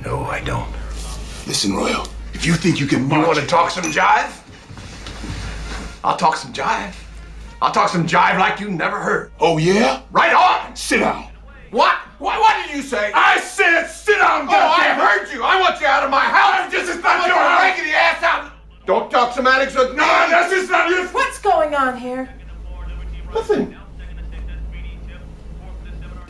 No, I don't. Listen, Royal. If you think you can You march want to talk some jive? I'll talk some jive. I'll talk some jive like you never heard. Oh, yeah? Right on! Sit down. What? What, what did you say? I said sit down, Oh, I heard you. I want you out of my house. This is not your house. Raggedy ass out. Don't talk semantics with me. No, this is not your... What's going on here? Nothing.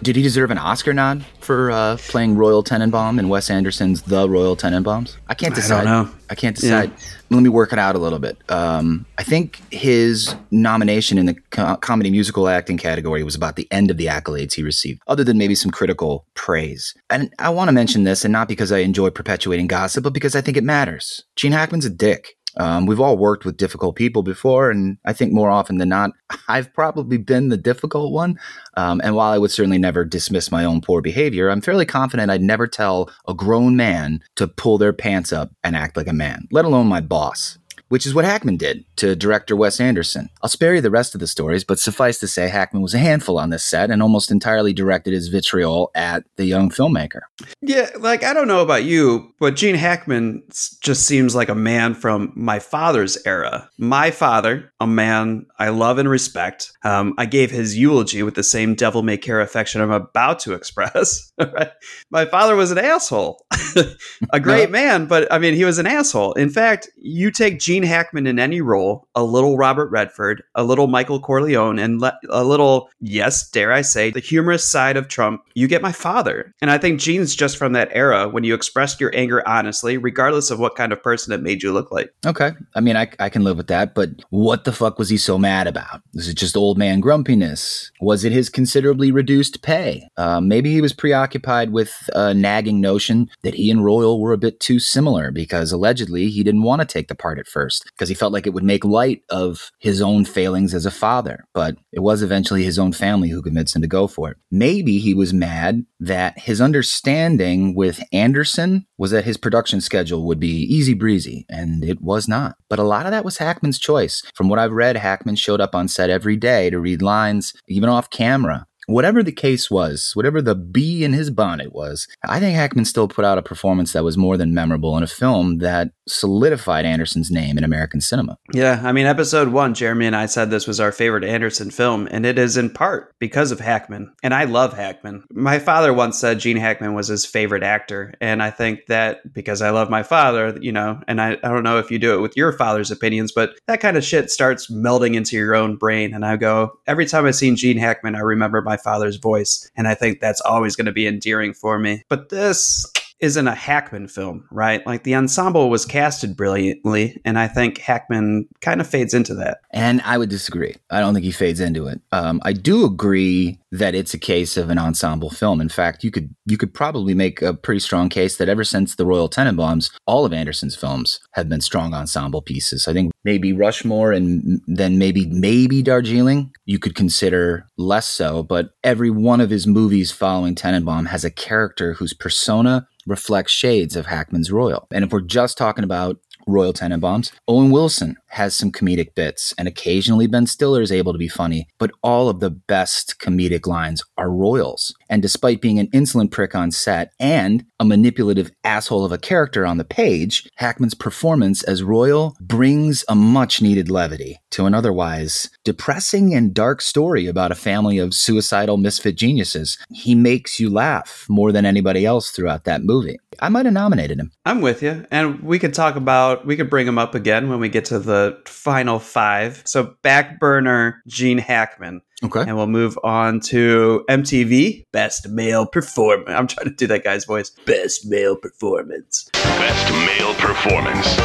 Did he deserve an Oscar nod for uh, playing Royal Tenenbaum in Wes Anderson's The Royal Tenenbaums? I can't I don't decide. know. I can't decide. Let me work it out a little bit. Um, I think his nomination in the co- comedy musical acting category was about the end of the accolades he received, other than maybe some critical praise. And I want to mention this, and not because I enjoy perpetuating gossip, but because I think it matters. Gene Hackman's a dick. Um, we've all worked with difficult people before, and I think more often than not, I've probably been the difficult one. Um, and while I would certainly never dismiss my own poor behavior, I'm fairly confident I'd never tell a grown man to pull their pants up and act like a man, let alone my boss. Which is what Hackman did to director Wes Anderson. I'll spare you the rest of the stories, but suffice to say, Hackman was a handful on this set and almost entirely directed his vitriol at the young filmmaker. Yeah, like I don't know about you, but Gene Hackman just seems like a man from my father's era. My father, a man I love and respect. Um, I gave his eulogy with the same devil may care affection I'm about to express. right? My father was an asshole, a great man, but I mean, he was an asshole. In fact, you take Gene Hackman in any role, a little Robert Redford, a little Michael Corleone, and le- a little, yes, dare I say, the humorous side of Trump, you get my father. And I think Gene's just from that era when you expressed your anger honestly, regardless of what kind of person it made you look like. Okay. I mean, I, I can live with that, but what the fuck was he so mad about? Was it just old man grumpiness? Was it his considerably reduced pay? Uh, maybe he was preoccupied with a nagging notion that he and Royal were a bit too similar because allegedly he didn't want to take the part at first because he felt like it would make light of his own failings as a father. But it was eventually his own family who convinced him to go for it. Maybe he was mad that his understanding with Anderson was that his production schedule would be easy breezy, and it was not. But a lot of that was Hackman's choice. From what I've read, Hackman showed up on set every day to read lines, even off camera. Whatever the case was, whatever the bee in his bonnet was, I think Hackman still put out a performance that was more than memorable in a film that solidified Anderson's name in American cinema. Yeah, I mean, episode one, Jeremy and I said this was our favorite Anderson film, and it is in part because of Hackman. And I love Hackman. My father once said Gene Hackman was his favorite actor. And I think that because I love my father, you know, and I, I don't know if you do it with your father's opinions, but that kind of shit starts melding into your own brain. And I go, every time I've seen Gene Hackman, I remember my father's voice. And I think that's always going to be endearing for me. But this isn't a Hackman film, right? Like the ensemble was casted brilliantly, and I think Hackman kind of fades into that. And I would disagree. I don't think he fades into it. Um, I do agree that it's a case of an ensemble film. In fact, you could you could probably make a pretty strong case that ever since the Royal Tenenbaums, all of Anderson's films have been strong ensemble pieces. I think maybe Rushmore and then maybe maybe Darjeeling you could consider less so, but every one of his movies following Tenenbaum has a character whose persona reflects shades of Hackman's Royal. And if we're just talking about Royal Tenenbaums. Owen Wilson has some comedic bits, and occasionally Ben Stiller is able to be funny, but all of the best comedic lines are Royals. And despite being an insolent prick on set and a manipulative asshole of a character on the page, Hackman's performance as Royal brings a much needed levity to an otherwise depressing and dark story about a family of suicidal misfit geniuses. He makes you laugh more than anybody else throughout that movie. I might have nominated him. I'm with you. And we could talk about, we could bring him up again when we get to the final five. So, back burner Gene Hackman. Okay. And we'll move on to MTV Best Male Performance. I'm trying to do that guy's voice. Best Male Performance. Best male performance.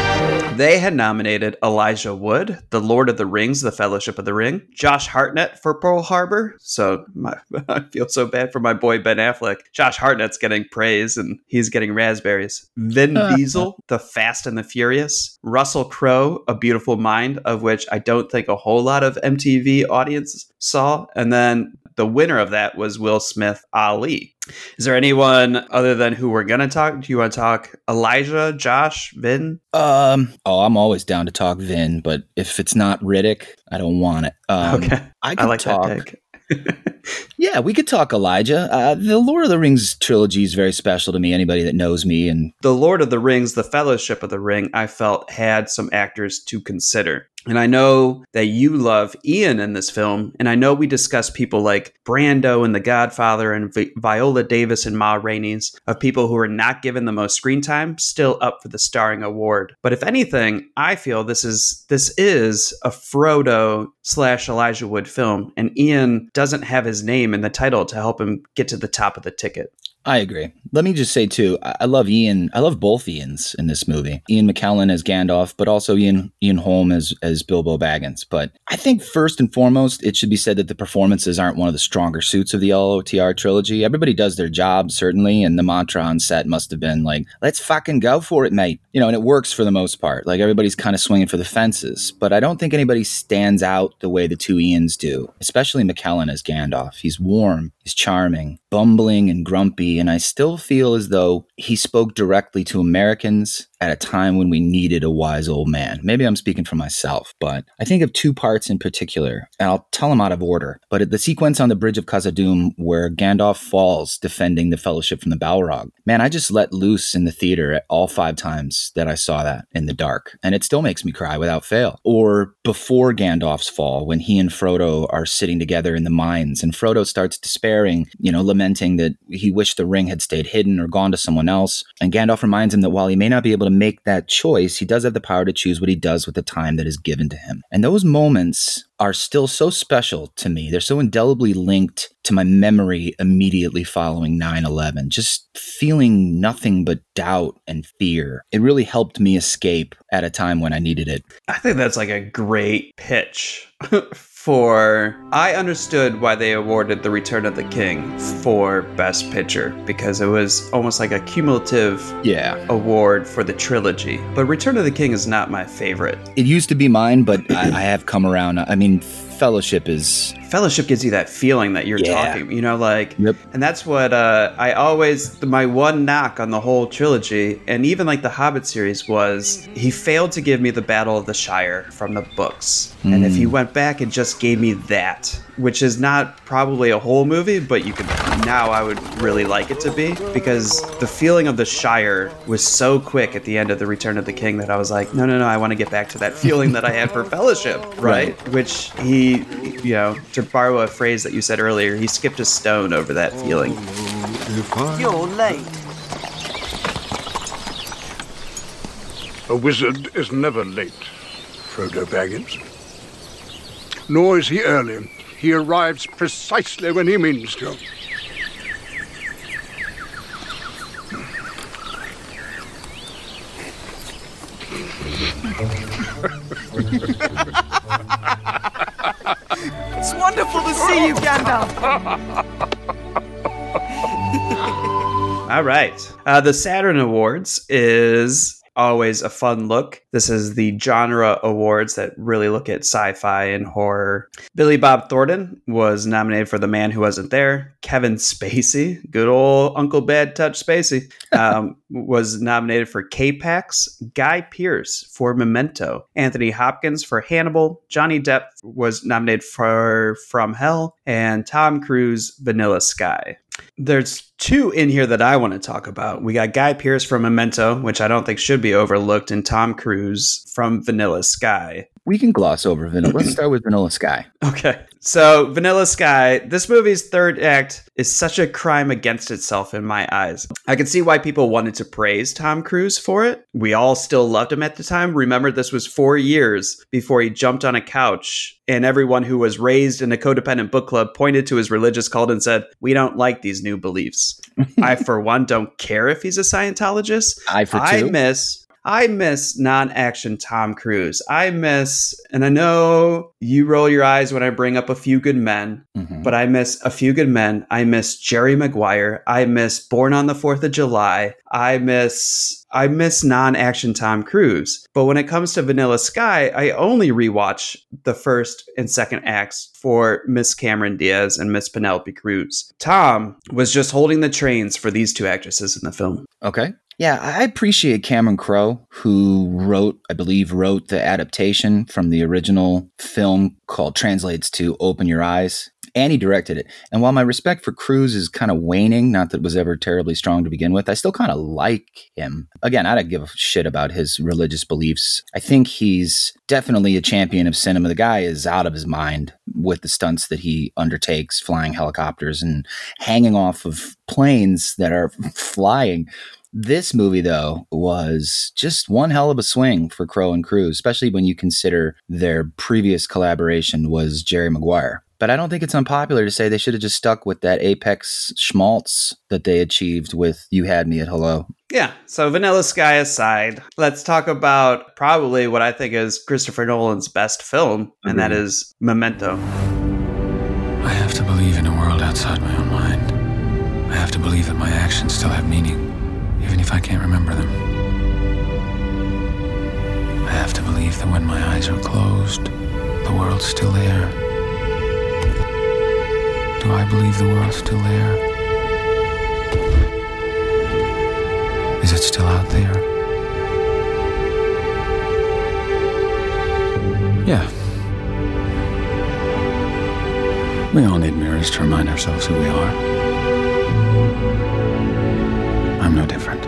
They had nominated Elijah Wood, The Lord of the Rings, The Fellowship of the Ring, Josh Hartnett for Pearl Harbor. So my, I feel so bad for my boy Ben Affleck. Josh Hartnett's getting praise and he's getting raspberries. Vin Diesel, The Fast and the Furious, Russell Crowe, A Beautiful Mind, of which I don't think a whole lot of MTV audience saw. And then the winner of that was Will Smith Ali. Is there anyone other than who we're gonna talk? Do you want to talk Elijah, Josh, Vin? Um. Oh, I'm always down to talk Vin, but if it's not Riddick, I don't want it. Um, okay, I I, like talk. that. Yeah, we could talk Elijah. Uh, the Lord of the Rings trilogy is very special to me. Anybody that knows me, and the Lord of the Rings, The Fellowship of the Ring, I felt had some actors to consider. And I know that you love Ian in this film. And I know we discussed people like Brando and The Godfather and Vi- Viola Davis and Ma Rainey's of people who are not given the most screen time, still up for the starring award. But if anything, I feel this is this is a Frodo slash Elijah Wood film, and Ian doesn't have his name in the title to help him get to the top of the ticket. I agree. Let me just say too, I love Ian. I love both Ians in this movie. Ian McKellen as Gandalf, but also Ian Ian Holm as as Bilbo Baggins. But I think first and foremost, it should be said that the performances aren't one of the stronger suits of the LOTR trilogy. Everybody does their job certainly, and the mantra on set must have been like, "Let's fucking go for it, mate." You know, and it works for the most part. Like everybody's kind of swinging for the fences. But I don't think anybody stands out the way the two Ians do, especially McKellen as Gandalf. He's warm, charming, bumbling and grumpy, and I still feel as though he spoke directly to Americans at a time when we needed a wise old man. Maybe I'm speaking for myself, but I think of two parts in particular, and I'll tell them out of order. But the sequence on the bridge of Khazad-dûm where Gandalf falls defending the Fellowship from the Balrog, man, I just let loose in the theater at all five times that I saw that in the dark, and it still makes me cry without fail. Or before Gandalf's fall, when he and Frodo are sitting together in the mines, and Frodo starts despairing, you know, lamenting that he wished the ring had stayed hidden or gone to someone else, and Gandalf reminds him that while he may not be able to make that choice, he does have the power to choose what he does with the time that is given to him. And those moments are still so special to me. They're so indelibly linked to my memory immediately following 9 11. Just feeling nothing but doubt and fear. It really helped me escape at a time when I needed it. I think that's like a great pitch for. I understood why they awarded The Return of the King for Best Picture because it was almost like a cumulative Yeah. award for the trilogy. But Return of the King is not my favorite. It used to be mine, but I, I have come around. I mean, Fellowship is. Fellowship gives you that feeling that you're Yeah. talking, you know, like, and that's what uh, I always, my one knock on the whole trilogy, and even like the Hobbit series, was he failed to give me the Battle of the Shire from the books. And if he Mm. went back and just gave me that, which is not probably a whole movie, but you could, now I would really like it to be, because the feeling of the Shire was so quick at the end of The Return of the King that I was like, no, no, no, I want to get back to that feeling that I had for Fellowship, right? Which he, you know, to borrow a phrase that you said earlier, he skipped a stone over that feeling. You're late. A wizard is never late, Frodo Baggins. Nor is he early. He arrives precisely when he means to. It's wonderful to see you, Gandalf. All right. Uh, the Saturn Awards is always a fun look. This is the genre awards that really look at sci fi and horror. Billy Bob Thornton was nominated for The Man Who Wasn't There. Kevin Spacey, good old Uncle Bad Touch Spacey, um, was nominated for K-Pax. Guy Pearce for Memento. Anthony Hopkins for Hannibal. Johnny Depp was nominated for From Hell. And Tom Cruise, Vanilla Sky. There's two in here that I want to talk about. We got Guy Pearce from Memento, which I don't think should be overlooked, and Tom Cruise from Vanilla Sky. We can gloss over Vanilla. Let's start with Vanilla Sky. Okay. So, Vanilla Sky, this movie's third act is such a crime against itself in my eyes. I can see why people wanted to praise Tom Cruise for it. We all still loved him at the time. Remember, this was four years before he jumped on a couch, and everyone who was raised in a codependent book club pointed to his religious cult and said, We don't like these new beliefs. I, for one, don't care if he's a Scientologist. I, for I two. miss I miss non-action Tom Cruise. I miss, and I know you roll your eyes when I bring up a few good men, Mm-hmm. but I miss a few good men. I miss Jerry Maguire. I miss Born on the Fourth of July. I miss I miss non-action Tom Cruise. But when it comes to Vanilla Sky, I only rewatch the first and second acts for Miss Cameron Diaz and Miss Penelope Cruz. Tom was just holding the trains for these two actresses in the film. Okay. Yeah, I appreciate Cameron Crowe, who wrote, I believe, wrote the adaptation from the original film called translates to Open Your Eyes. And he directed it. And while my respect for Cruise is kind of waning, not that it was ever terribly strong to begin with, I still kind of like him. Again, I don't give a shit about his religious beliefs. I think he's definitely a champion of cinema. The guy is out of his mind with the stunts that he undertakes, flying helicopters and hanging off of planes that are flying. This movie, though, was just one hell of a swing for Crowe and Cruise, especially when you consider their previous collaboration was Jerry Maguire. But I don't think it's unpopular to say they should have just stuck with that apex schmaltz that they achieved with You Had Me at Hello. Yeah. So Vanilla Sky aside, let's talk about probably what I think is Christopher Nolan's best film, and that Agreed. is Memento. I have to believe in a world outside my own mind. I have to believe that my actions still have meaning, even if I can't remember them. I have to believe that when my eyes are closed, the world's still there. Do I believe the world's still there? Is it still out there? Yeah. We all need mirrors to remind ourselves who we are. I'm no different.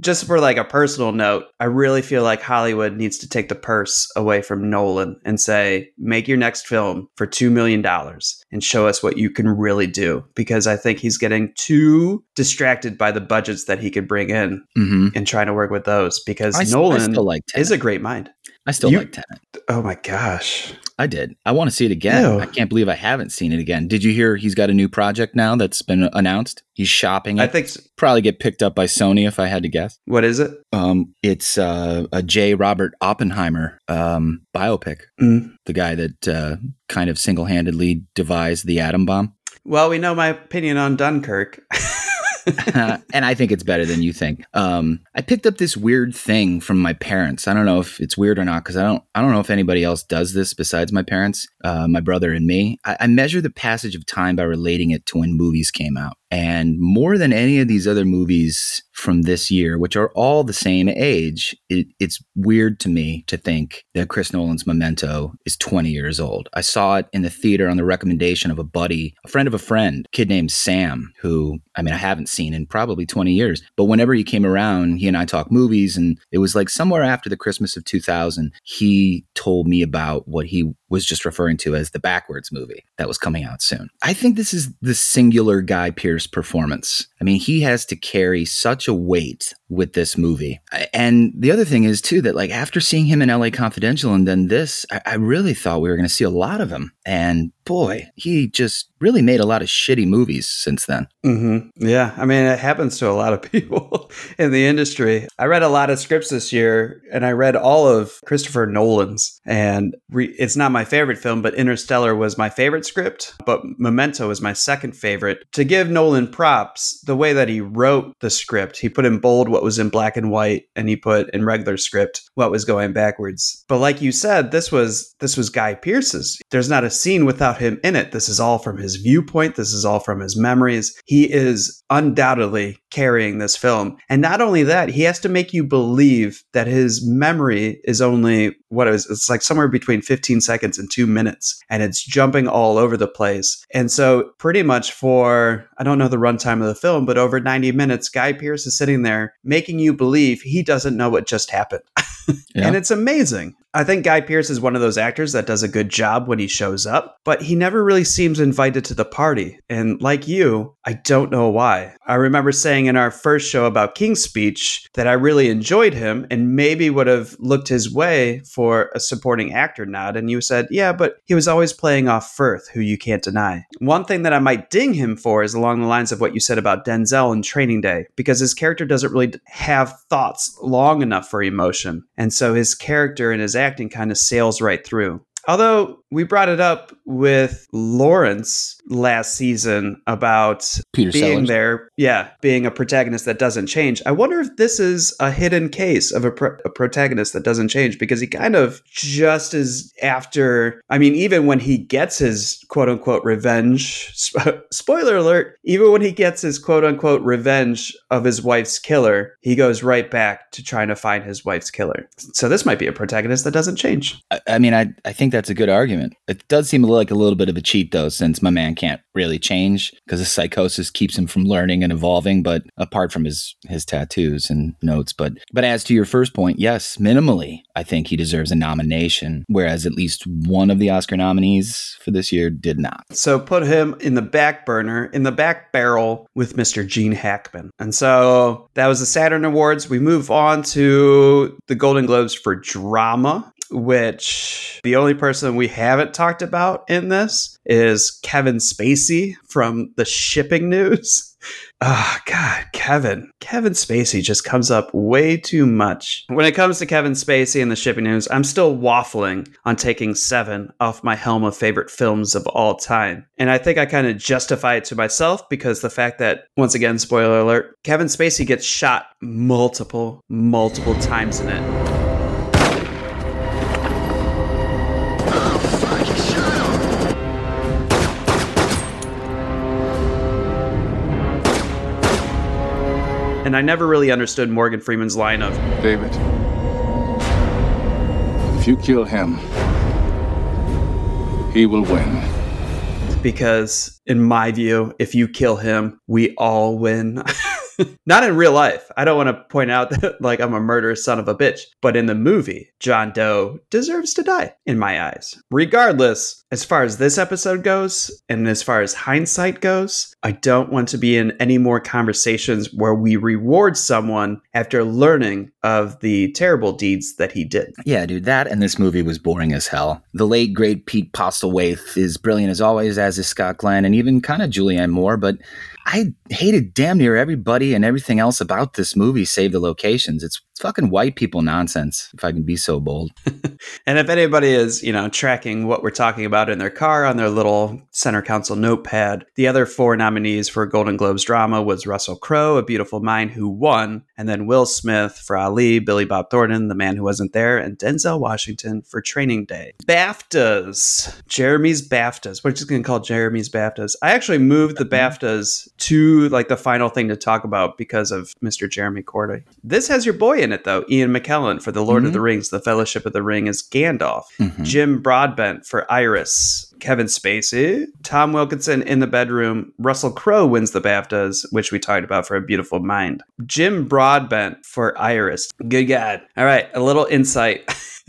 Just for like a personal note, I really feel like Hollywood needs to take the purse away from Nolan and say, make your next film for $2 million and show us what you can really do. Because I think he's getting too distracted by the budgets that he could bring in Mhm. and trying to work with those. Because I I Nolan still like is a great mind. I still You- like Tenet. Oh my gosh. I did. I want to see it again. Ew. I can't believe I haven't seen it again. Did you hear he's got a new project now that's been announced? He's shopping it. I think s- probably get picked up by Sony if I had to guess. What is it? Um, it's uh, a J. Robert Oppenheimer um, biopic. Mm. The guy that uh, kind of single-handedly devised the atom bomb. Well, we know my opinion on Dunkirk. and I think it's better than you think. Um, I picked up this weird thing from my parents. I don't know if it's weird or not because I don't. I don't know if anybody else does this besides my parents, uh, my brother and me. I, I measure the passage of time by relating it to when movies came out, and more than any of these other movies from this year, which are all the same age, it, it's weird to me to think that Chris Nolan's Memento is 20 years old. I saw it in the theater on the recommendation of a buddy, a friend of a friend, a kid named Sam, who I mean I haven't seen in probably 20 years. But whenever he came around, he and I talked movies, and it was like somewhere after the Christmas of 2000, he told me about what he was just referring to as the backwards movie that was coming out soon. I think this is the singular Guy Pearce performance. I mean, he has to carry such a weight with this movie. And the other thing is, too, that like after seeing him in LA Confidential and then this, I, I really thought we were going to see a lot of him. And boy, he just really made a lot of shitty movies since then. hmm Yeah, I mean, it happens to a lot of people in the industry. I read a lot of scripts this year, and I read all of Christopher Nolan's. And re- it's not my favorite film, but Interstellar was my favorite script. But Memento was my second favorite. To give Nolan props, the way that he wrote the script, he put in bold what was in black and white, and he put in regular script what was going backwards. But like you said, this was this was Guy Pearce's. There's not a scene without him in it. This is all from his viewpoint. This is all from his memories. He is undoubtedly carrying this film. And not only that, he has to make you believe that his memory is only what is it's like somewhere between 15 seconds and 2 minutes and it's jumping all over the place. And so pretty much for I don't know the runtime of the film, but over 90 minutes Guy Pearce is sitting there making you believe he doesn't know what just happened. And it's amazing. I think Guy Pearce is one of those actors that does a good job when he shows up, but he never really seems invited to the party. And like you, I don't know why. I remember saying in our first show about King's Speech that I really enjoyed him and maybe would have looked his way for a supporting actor nod. And you said, yeah, but he was always playing off Firth, who you can't deny. One thing that I might ding him for is along the lines of what you said about Denzel in Training Day, because his character doesn't really have thoughts long enough for emotion. And so his character and his acting kind of sails right through. Although we brought it up with Lawrence last season about Peter being Sellers. there, yeah, being a protagonist that doesn't change. I wonder if this is a hidden case of a, pro- a protagonist that doesn't change because he kind of just is after, I mean, even when he gets his quote unquote revenge, sp- spoiler alert, even when he gets his quote unquote revenge of his wife's killer, he goes right back to trying to find his wife's killer. So this might be a protagonist that doesn't change. I, I mean, I, I think that's a good argument. It does seem like a little bit of a cheat, though, since my man can't really change because his psychosis keeps him from learning and evolving. But apart from his his tattoos and notes, but but as to your first point, yes, minimally, I think he deserves a nomination. Whereas at least one of the Oscar nominees for this year did not. So put him in the back burner, in the back barrel with Mr. Gene Hackman. And so that was the Saturn Awards. We move on to the Golden Globes for drama, which the only person we haven't talked about in this is Kevin Spacey from the shipping news. Oh, God, Kevin. Kevin Spacey just comes up way too much. When it comes to Kevin Spacey and the shipping news, I'm still waffling on taking seven off my helm of favorite films of all time. And I think I kind of justify it to myself because the fact that, once again, spoiler alert, Kevin Spacey gets shot multiple, multiple times in it. And I never really understood Morgan Freeman's line of David, if you kill him, he will win. because, in my view, if you kill him, we all win. Not in real life. I don't want to point out that like I'm a murderous son of a bitch, but in the movie, John Doe deserves to die in my eyes. Regardless, as far as this episode goes and as far as hindsight goes, I don't want to be in any more conversations where we reward someone after learning of the terrible deeds that he did. Yeah, dude, that and this movie was boring as hell. The late great Pete Postlethwaite is brilliant as always, as is Scott Glenn, and even kind of Julianne Moore. But I hated damn near everybody and everything else about this movie, save the locations. It's, fucking white people nonsense, if I can be so bold. And if anybody is, you know, tracking what we're talking about in their car on their little center council notepad, the other four nominees for Golden Globes drama was Russell Crowe, A Beautiful Mind, who won, and then Will Smith for Ali, Billy Bob Thornton, The Man Who Wasn't There, and Denzel Washington for Training Day. BAFTAs, Jeremy's BAFTAs. We're just going to call Jeremy's BAFTAs. I actually moved the mm-hmm. BAFTAs to like the final thing to talk about because of Mr. Jeremy Corday. This has your boy in it though, Ian McKellen for The Lord of mm-hmm. the Rings, The Fellowship of the Ring as Gandalf, mm-hmm. Jim Broadbent for Iris, Kevin Spacey, Tom Wilkinson in the bedroom, Russell Crowe wins the BAFTAs, which we talked about for A Beautiful Mind. Jim Broadbent for Iris. Good God. All right, a little insight.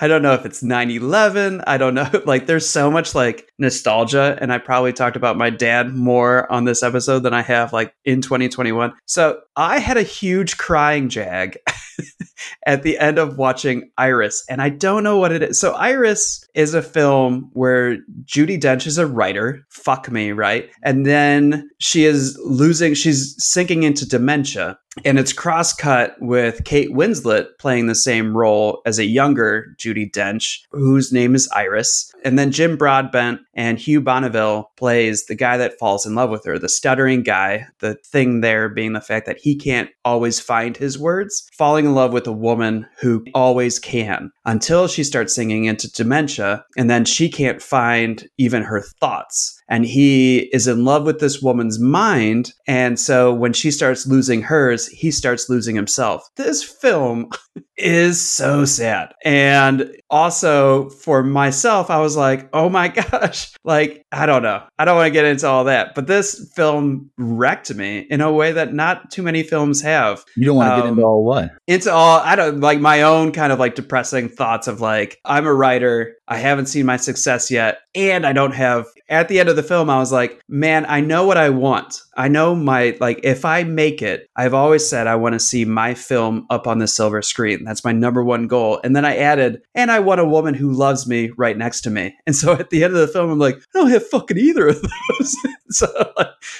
I don't know if it's 9/11. I don't know. Like there's so much like nostalgia and I probably talked about my dad more on this episode than I have like in 2021. So, I had a huge crying jag at the end of watching Iris and I don't know what it is. So, Iris is a film where Judi Dench is a writer. Fuck me, right? And then she is losing she's sinking into dementia and it's cross cut with Kate Winslet playing the same role as a younger Judi Dench, whose name is Iris. And then Jim Broadbent and Hugh Bonneville plays the guy that falls in love with her, the stuttering guy. The thing there being the fact that he can't always find his words, falling in love with a woman who always can until she starts singing into dementia. And then she can't find even her thoughts and he is in love with this woman's mind. And so when she starts losing hers, he starts losing himself. This film is so sad. And also for myself, I was like, oh my gosh, like, I don't know. I don't want to get into all that, but this film wrecked me in a way that not too many films have. You don't want to get Um, into all what? Into all, I don't like my own kind of like depressing thoughts of like, I'm a writer, I haven't seen my success yet, and I don't have, at the end of the film, I was like, man, I know what I want. I know my like if I make it, I've always said I want to see my film up on the silver screen. That's my number one goal. And then I added, and I want a woman who loves me right next to me. And so at the end of the film, I'm like, I don't have fucking either of those. so,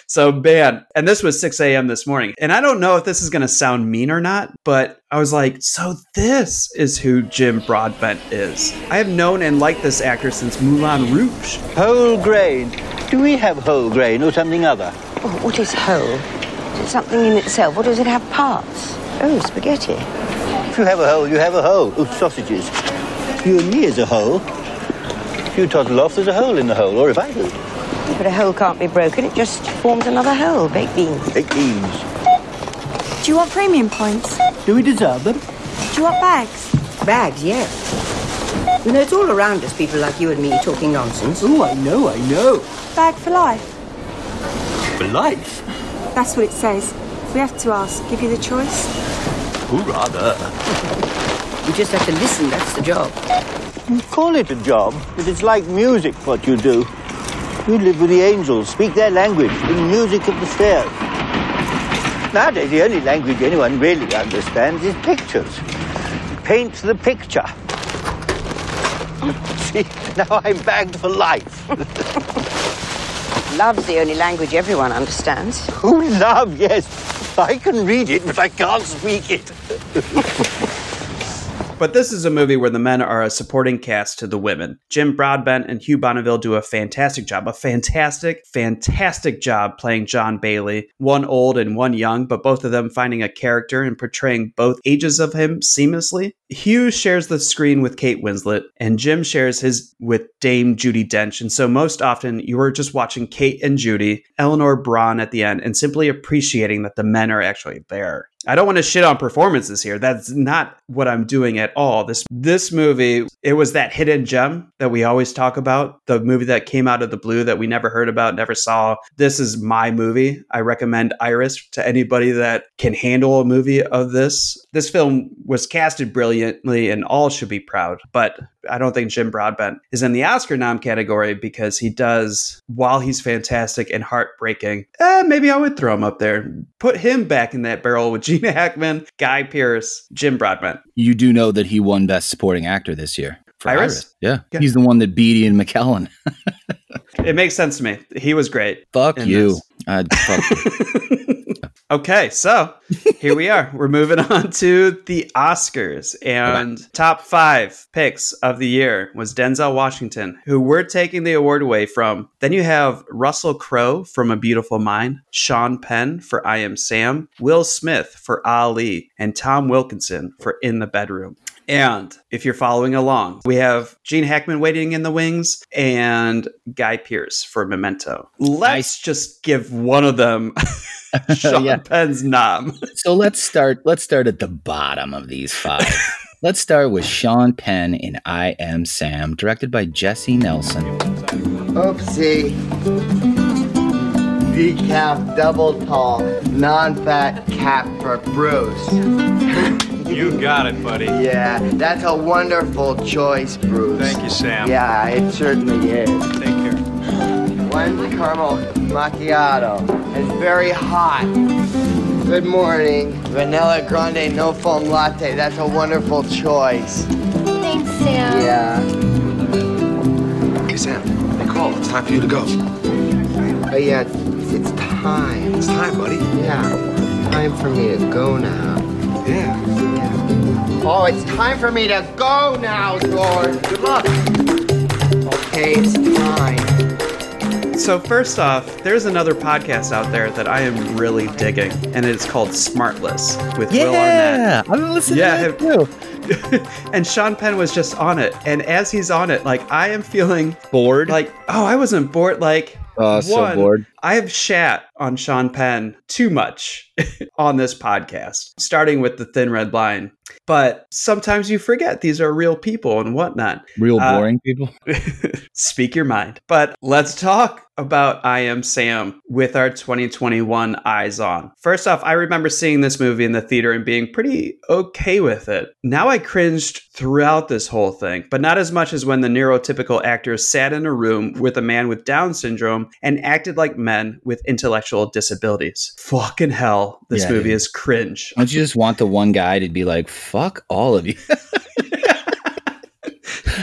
so man, and this was 6 a.m. this morning. And I don't know if this is going to sound mean or not, but I was like, so this is who Jim Broadbent is. I have known and liked this actor since Moulin Rouge. Whole grain. Do we have whole grain or something other? Oh, what is whole? Is it something in itself, or does it have parts? Oh, spaghetti. If you have a hole, you have a hole. Oh, sausages. You and me is a hole. If you toddle off, there's a hole in the hole, or if I do. But a hole can't be broken, it just forms another hole. Baked beans. Baked beans. Do you want premium points? Do we deserve them? Do you want bags? Bags, yes. You know, it's all around us, people like you and me talking nonsense. Oh, I know, I know. Bag for life. For life? That's what it says. We have to ask. Give you the choice. Oh, rather. You just have to listen, that's the job. You call it a job, but it's like music, what you do. You live with the angels, speak their language, the music of the stairs. Nowadays, the only language anyone really understands is pictures. Paint the picture. See, now I'm bagged for life. Love's the only language everyone understands. Oh, love, yes. I can read it, but I can't speak it. But this is a movie where the men are a supporting cast to the women. Jim Broadbent and Hugh Bonneville do a fantastic job, a fantastic, fantastic job playing John Bayley, one old and one young, but both of them finding a character and portraying both ages of him seamlessly. Hugh shares the screen with Kate Winslet, and Jim shares his with Dame Judi Dench. And so most often you are just watching Kate and Judi, Eleanor Bron at the end, and simply appreciating that the men are actually there. I don't want to shit on performances here. That's not what I'm doing at all. This this movie, it was that hidden gem that we always talk about, the movie that came out of the blue that we never heard about, never saw. This is my movie. I recommend Iris to anybody that can handle a movie of this. This film was casted brilliantly and all should be proud. But I don't think Jim Broadbent is in the Oscar nom category because he does, while he's fantastic and heartbreaking, eh, maybe I would throw him up there. Put him back in that barrel with Gina Hackman, Guy Pearce, Jim Broadbent. You do know that he won Best Supporting Actor this year. For Iris? Yeah. Yeah. He's the one that beat Ian McKellen. It makes sense to me. He was great. Fuck you. Fuck you. Okay, so here we are. We're moving on to the Oscars. And top five picks of the year was Denzel Washington, who we're taking the award away from. Then you have Russell Crowe from A Beautiful Mind, Sean Penn for I Am Sam, Will Smith for Ali, and Tom Wilkinson for In the Bedroom. And if you're following along, we have Gene Hackman waiting in the wings and Guy Pearce for Memento. Let's just give one of them Sean Yeah. Penn's nom. so let's start let's start at the bottom of these five. let's start with Sean Penn in I Am Sam, directed by Jessie Nelson. Oopsie. Decaf double tall, non-fat cap for Bruce. You got it, buddy. Yeah, that's a wonderful choice, Bruce. Thank you, Sam. Yeah, it certainly is. Take care. One caramel macchiato. It's very hot. Good morning. Vanilla grande no foam latte. That's a wonderful choice. Thanks, Sam. Yeah. Hey, Sam. Hey, Cole. It's time for you to go. Oh yeah, it's, it's time. It's time, buddy. Yeah. Time for me to go now. Yeah. Oh, it's time for me to go now, George. Good luck. Okay, it's time. So, first off, there's another podcast out there that I am really digging, and it's called Smartless with Will Arnett. Yeah, I've been listening Yeah, to that too. and Sean Penn was just on it. And as he's on it, like I am feeling Bored? Like, oh, I wasn't bored. Like, Oh, so bored. I have shat on Sean Penn too much on this podcast, starting with the Thin Red Line. But sometimes you forget these are real people and whatnot. Real Uh, boring people. Speak your mind. But let's talk about I Am Sam with our 2021 eyes on. First off, I remember seeing this movie in the theater and being pretty okay with it. Now I cringed throughout this whole thing, but not as much as when the neurotypical actor sat in a room with a man with Down syndrome and acted like men with intellectual disabilities. Fucking hell, this Yeah, movie dude. is cringe. Don't you just want the one guy to be like, fuck all of you?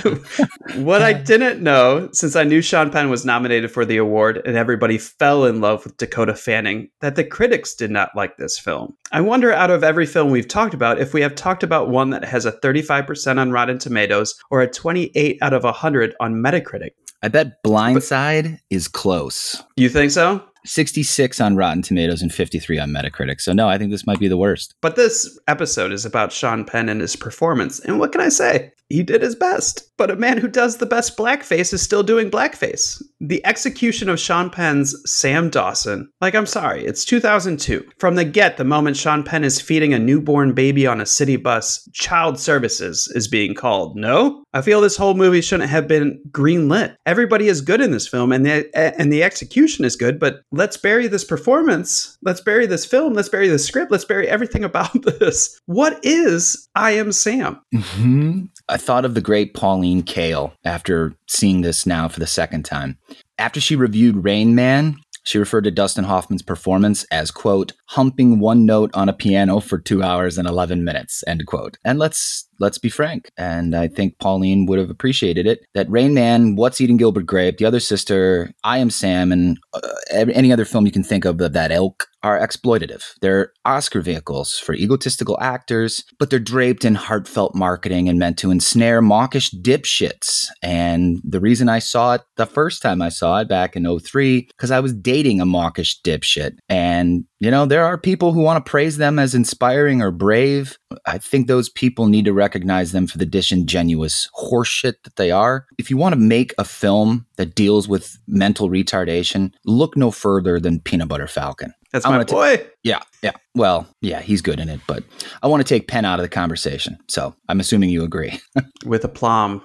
what I didn't know, since I knew Sean Penn was nominated for the award and everybody fell in love with Dakota Fanning, that the critics did not like this film. I wonder, out of every film we've talked about, if we have talked about one that has a 35% on Rotten Tomatoes or a 28 out of 100 on Metacritic. I bet Blindside is close. You think so? 66 on Rotten Tomatoes and 53 on Metacritic. So, no, I think this might be the worst. But this episode is about Sean Penn and his performance. And what can I say? He did his best. But a man who does the best blackface is still doing blackface. The execution of Sean Penn's Sam Dawson. Like, I'm sorry, it's 2002. From the get, the moment Sean Penn is feeding a newborn baby on a city bus, child services is being called. No? I feel this whole movie shouldn't have been greenlit. Everybody is good in this film and the and the execution is good, but let's bury this performance. Let's bury this film. Let's bury the script. Let's bury everything about this. What is I Am Sam? hmm I thought of the great Pauline Kael after seeing this now for the second time. After she reviewed Rain Man, she referred to Dustin Hoffman's performance as, quote, humping one note on a piano for two hours and 11 minutes, end quote. And let's let's be frank. And I think Pauline would have appreciated it that Rain Man, What's Eating Gilbert Grape, The Other Sister, I Am Sam, and uh, any other film you can think of of that ilk are exploitative. They're Oscar vehicles for egotistical actors, but they're draped in heartfelt marketing and meant to ensnare mawkish dipshits. And the reason I saw it the first time I saw it back in 03, because I was dating a mawkish dipshit. And, you know, there are people who want to praise them as inspiring or brave. I think those people need to recognize them for the disingenuous horseshit that they are. If you want to make a film that deals with mental retardation, look no further than Peanut Butter Falcon. That's I my wanna ta- boy. yeah, yeah. Well, yeah, he's good in it, but I want to take Penn out of the conversation. So I'm assuming you agree. With aplomb.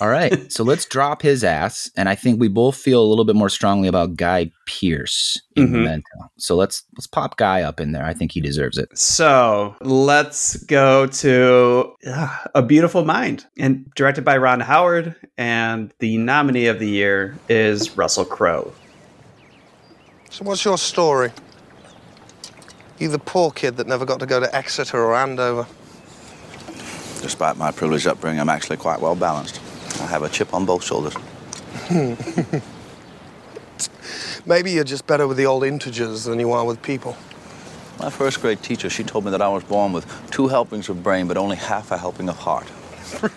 All right. So let's drop his ass. And I think we both feel a little bit more strongly about Guy Pearce in Mhm. Memento. So let's let's pop Guy up in there. I think he deserves it. So let's go to uh, A Beautiful Mind, and directed by Ron Howard. And the nominee of the year is Russell Crowe. So what's your story? You the poor kid that never got to go to Exeter or Andover. Despite my privileged upbringing, I'm actually quite well balanced. I have a chip on both shoulders. Maybe you're just better with the old integers than you are with people. My first grade teacher, she told me that I was born with two helpings of brain, but only half a helping of heart.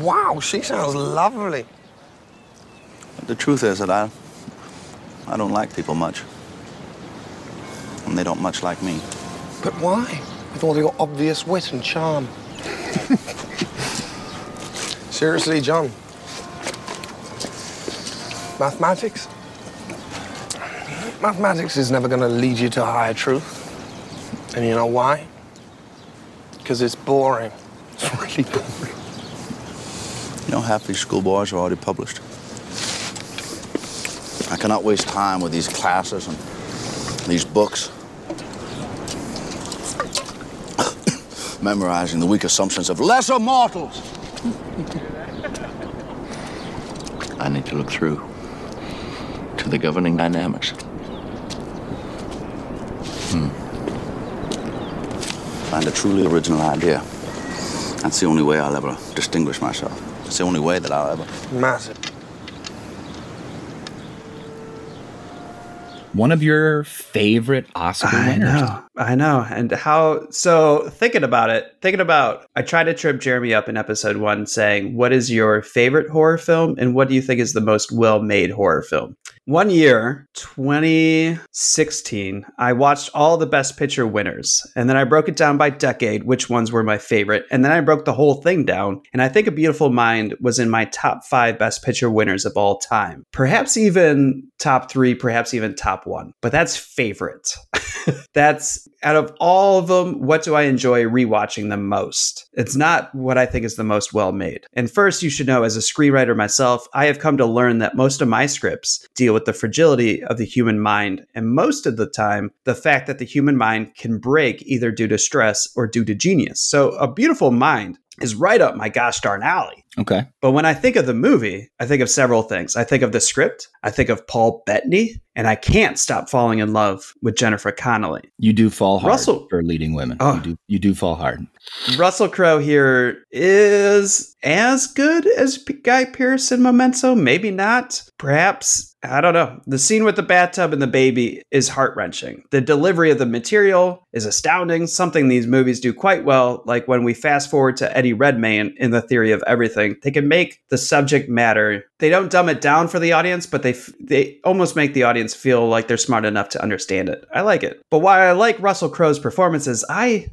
Wow, she sounds lovely. But the truth is that I, I don't like people much. And they don't much like me. But why? With all your obvious wit and charm. Seriously, John. Mathematics? Mathematics is never going to lead you to higher truth. And you know why? Because it's boring. It's really boring. You know, half these schoolboys are already published. I cannot waste time with these classes and these books. Memorizing the weak assumptions of lesser mortals. I need to look through to the governing dynamics. Hmm. Find a truly original idea. That's the only way I'll ever distinguish myself. It's the only way that I'll ever. Massive. One of your favorite Oscar I winners. know, I know. And how, so thinking about it, thinking about, I tried to trip Jeremy up in episode one saying, What is your favorite horror film? And what do you think is the most well made horror film? One year, 2016, I watched all the Best Picture winners. And then I broke it down by decade, which ones were my favorite. And then I broke the whole thing down. And I think A Beautiful Mind was in my top five Best Picture winners of all time. Perhaps even top three, perhaps even top one. But that's favorite. that's out of all of them, what do I enjoy rewatching the most? It's not what I think is the most well made. And first, you should know as a screenwriter myself, I have come to learn that most of my scripts deal with the fragility of the human mind, and most of the time, the fact that the human mind can break either due to stress or due to genius. So, a beautiful mind is right up my gosh darn alley. Okay. But when I think of the movie, I think of several things. I think of the script, I think of Paul Bettany, and I can't stop falling in love with Jennifer Connelly. You do fall hard Russell- for leading women. Oh. You do you do fall hard. Russell Crowe here is as good as Guy Pearce in Memento. Maybe not. Perhaps. I don't know. The scene with the bathtub and the baby is heart wrenching. The delivery of the material is astounding, something these movies do quite well. Like when we fast forward to Eddie Redmayne in The Theory of Everything, they can make the subject matter. They don't dumb it down for the audience, but they they almost make the audience feel like they're smart enough to understand it. I like it. But while I like Russell Crowe's performances, I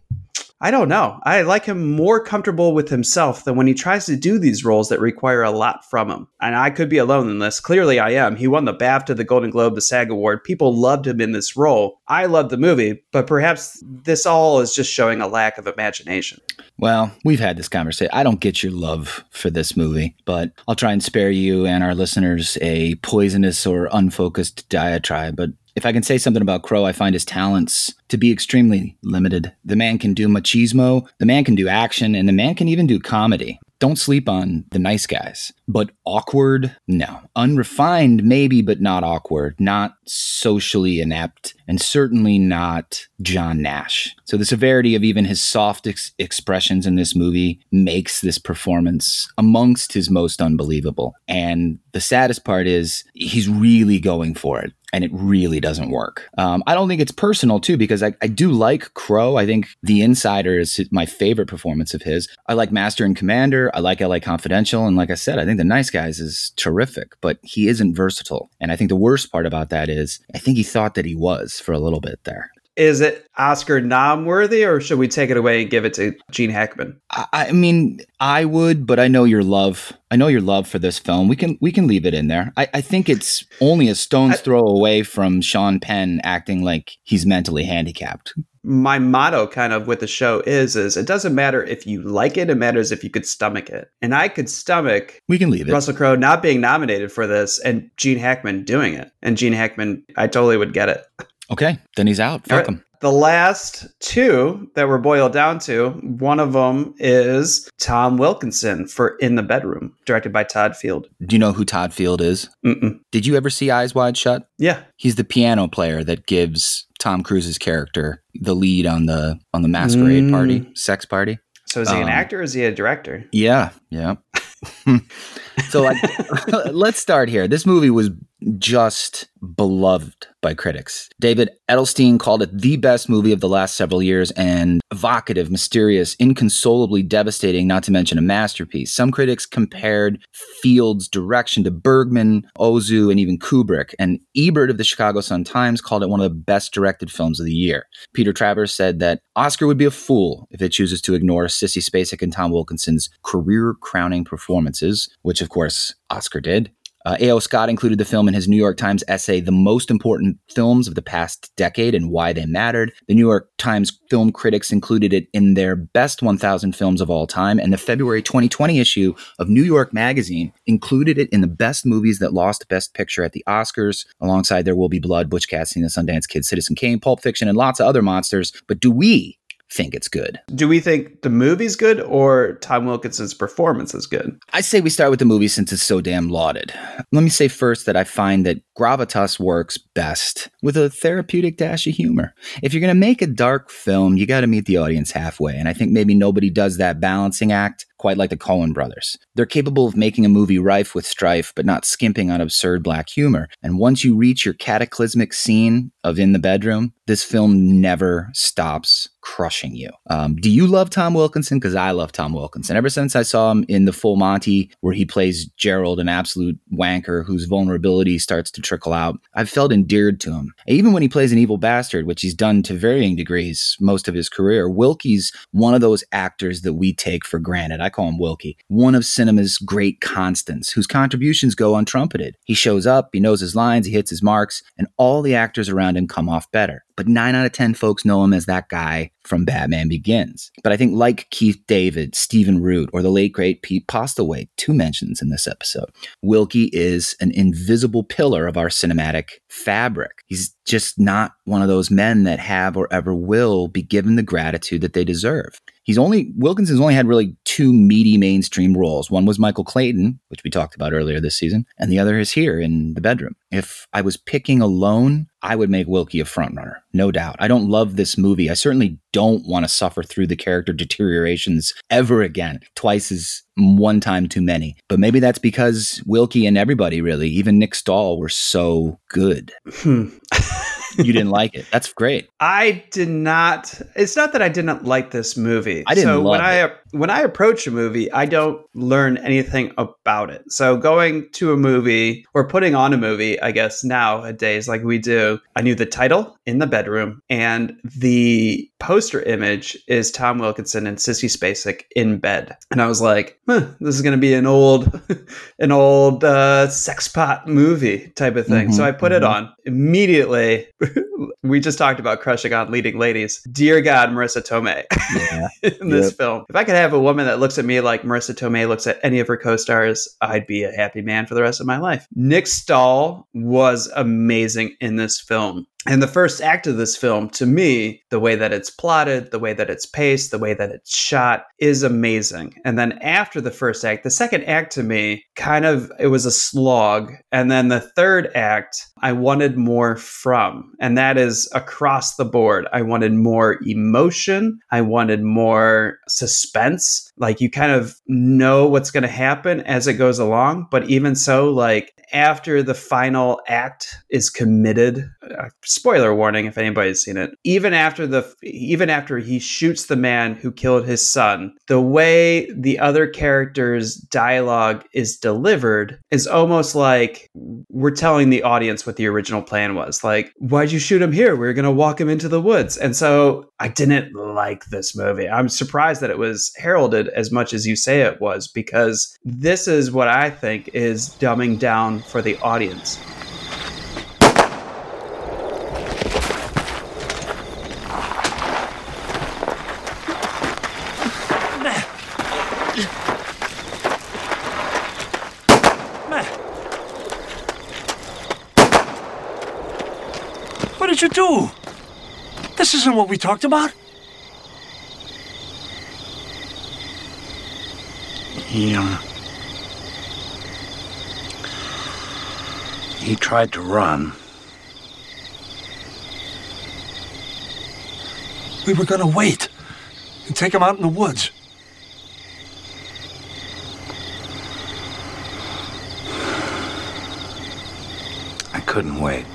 I don't know. I like him more comfortable with himself than when he tries to do these roles that require a lot from him. And I could be alone in this. Clearly, I am. He won the BAFTA, the Golden Globe, the SAG Award. People loved him in this role. I loved the movie, but perhaps this all is just showing a lack of imagination. Well, we've had this conversation. I don't get your love for this movie, but I'll try and spare you and our listeners a poisonous or unfocused diatribe. But if I can say something about Crowe, I find his talents to be extremely limited. The man can do machismo, the man can do action, and the man can even do comedy. Don't sleep on the nice guys. But awkward? No. Unrefined, maybe, but not awkward. Not socially inept, and certainly not John Nash. So the severity of even his soft ex- expressions in this movie makes this performance amongst his most unbelievable. And the saddest part is he's really going for it and it really doesn't work. Um, I don't think it's personal too, because I, I do like Crowe. I think The Insider is my favorite performance of his. I like Master and Commander. I like LA Confidential, and like I said, I think The Nice Guys is terrific, but he isn't versatile. And I think the worst part about that is I think he thought that he was for a little bit there. Is it Oscar nom worthy, or should we take it away and give it to Gene Hackman? I, I mean, I would, but I know your love. I know your love for this film. We can we can leave it in there. I, I think it's only a stone's throw away from Sean Penn acting like he's mentally handicapped. my motto kind of with the show is is it doesn't matter if you like it it matters if you could stomach it and i could stomach We can leave it. russell crowe not being nominated for this and gene hackman doing it and gene hackman i totally would get it Okay, then he's out. Fuck right. him. the last two that were boiled down to one of them is tom wilkinson for in the bedroom directed by todd field Do you know who Todd Field is? Mm-mm. Did you ever see Eyes Wide Shut? yeah He's the piano player that gives Tom Cruise's character the lead on the on the masquerade Mm. party, sex party. so is he an Um, actor or is he a director Yeah, yeah. so like let's start here. This movie was just beloved by critics. David Edelstein called it the best movie of the last several years and evocative, mysterious, inconsolably devastating, not to mention a masterpiece. Some critics compared Field's direction to Bergman, Ozu, and even Kubrick. And Ebert of the Chicago Sun-Times called it one of the best directed films of the year. Peter Travers said that Oscar would be a fool if it chooses to ignore Sissy Spacek and Tom Wilkinson's career-crowning performances, which of course Oscar did. Uh, A.O. Scott included the film in his New York Times essay, The Most Important Films of the Past Decade and Why They Mattered. The New York Times film critics included it in their best 1,000 films of all time, and the February 2020 issue of New York Magazine included it in the best movies that lost Best Picture at the Oscars, alongside There Will Be Blood, Butch Cassidy and the Sundance Kid, Citizen Kane, Pulp Fiction, and lots of other monsters. But do we think it's good? do we think the movie's good or tom wilkinson's performance is good I say we start with the movie since it's so damn lauded. Let me say first that I find that gravitas works best with a therapeutic dash of humor. If you're going to make a dark film, you got to meet the audience halfway. And I think maybe nobody does that balancing act quite like the Coen brothers. They're capable of making a movie rife with strife, but not skimping on absurd black humor. And once you reach your cataclysmic scene of In the Bedroom, this film never stops crushing you. Um, do you love Tom Wilkinson? Because I love Tom Wilkinson. Ever since I saw him in The Full Monty, where he plays Gerald, an absolute wanker whose vulnerability starts to trickle out, I've felt endeared to him. Even when he plays an evil bastard, which he's done to varying degrees most of his career, Wilkie's one of those actors that we take for granted. I call him Wilkie. One of cinema's great constants, whose contributions go untrumpeted. He shows up, he knows his lines, he hits his marks, and all the actors around him come off better. But nine out of 10 folks know him as that guy from Batman Begins. But I think, like Keith David, Stephen Root, or the late great Pete Postlethwaite, two mentions in this episode, Wilkie is an invisible pillar of our cinematic fabric. He's just not one of those men that have or ever will be given the gratitude that they deserve. He's only Wilkinson's only had really two meaty mainstream roles. One was Michael Clayton, which we talked about earlier this season, and the other is here in the bedroom. If I was picking alone, I would make Wilkie a frontrunner, no doubt. I don't love this movie. I certainly don't want to suffer through the character deteriorations ever again. Twice is one time too many. But maybe that's because Wilkie and everybody really, even Nick Stahl, were so good. Hmm. you didn't like it. That's great. I did not. It's not that I didn't like this movie. I didn't So when I it. When I approach a movie, I don't learn anything about it. So going to a movie or putting on a movie, I guess nowadays, like we do, I knew the title in the bedroom and the poster image is Tom Wilkinson and Sissy Spacek in bed, and I was like, huh, this is going to be an old, an old uh, sex pot movie type of thing. so Mhm, I put it mhm. on immediately. we just talked about crushing on leading ladies. Dear God, Marisa Tomei in this Yep. film. If I could have a woman that looks at me like Marisa Tomei looks at any of her co-stars, I'd be a happy man for the rest of my life. Nick Stahl was amazing in this film. And the first act of this film, to me, the way that it's plotted, the way that it's paced, the way that it's shot is amazing. And then after the first act, the second act to me kind of it was a slog. And then the third act, I wanted more from. And that is across the board. I wanted more emotion. I wanted more suspense. Like you kind of know what's going to happen as it goes along. But even so, like after the final act is committed, uh, spoiler warning if anybody's seen it. Even after the even after he shoots the man who killed his son, the way the other characters' dialogue is delivered is almost like we're telling the audience what the original plan was. Like, why'd you shoot him here? We are gonna walk him into the woods. And so I didn't like this movie. I'm surprised that it was heralded as much as you say it was, because this is what I think is dumbing down for the audience. What did you do? This isn't what we talked about. He, um. He tried to run. We were gonna wait and take him out in the woods. I couldn't wait.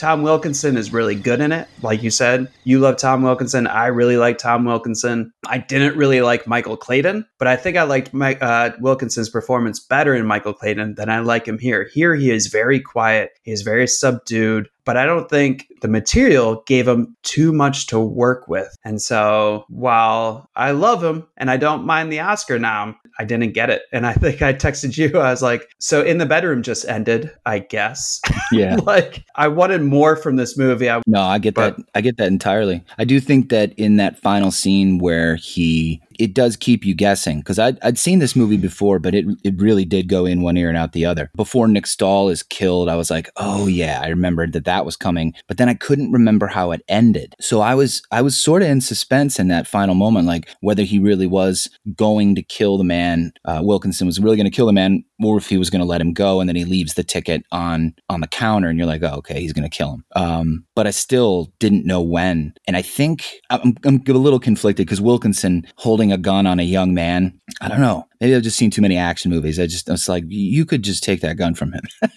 Tom Wilkinson is really good in it. Like you said, you love Tom Wilkinson. I really like Tom Wilkinson. I didn't really like Michael Clayton, but I think I liked uh, Wilkinson's performance better in Michael Clayton than I like him here. Here, he is very quiet. He is very subdued, but I don't think the material gave him too much to work with. And so while I love him and I don't mind the Oscar now, I didn't get it. And I think I texted you. I was like, so in the bedroom just ended, I guess. Yeah. like I wanted more from this movie. I, No, I get that. I get that entirely. I do think that in that final scene where he, it does keep you guessing because I'd, I'd seen this movie before, but it it really did go in one ear and out the other. Before Nick Stahl is killed, I was like, oh yeah, I remembered that that was coming, but then I couldn't remember how it ended. So I was I was sort of in suspense in that final moment, like whether he really was going to kill the man, uh, Wilkinson was really going to kill the man, or if he was going to let him go, and then he leaves the ticket on on the counter, and you're like, oh okay, he's going to kill him. Um, but I still didn't know when, and I think I'm, I'm a little conflicted because Wilkinson holding a gun on a young man. I don't know. Maybe I've just seen too many action movies. I just I was like, you could just take that gun from him.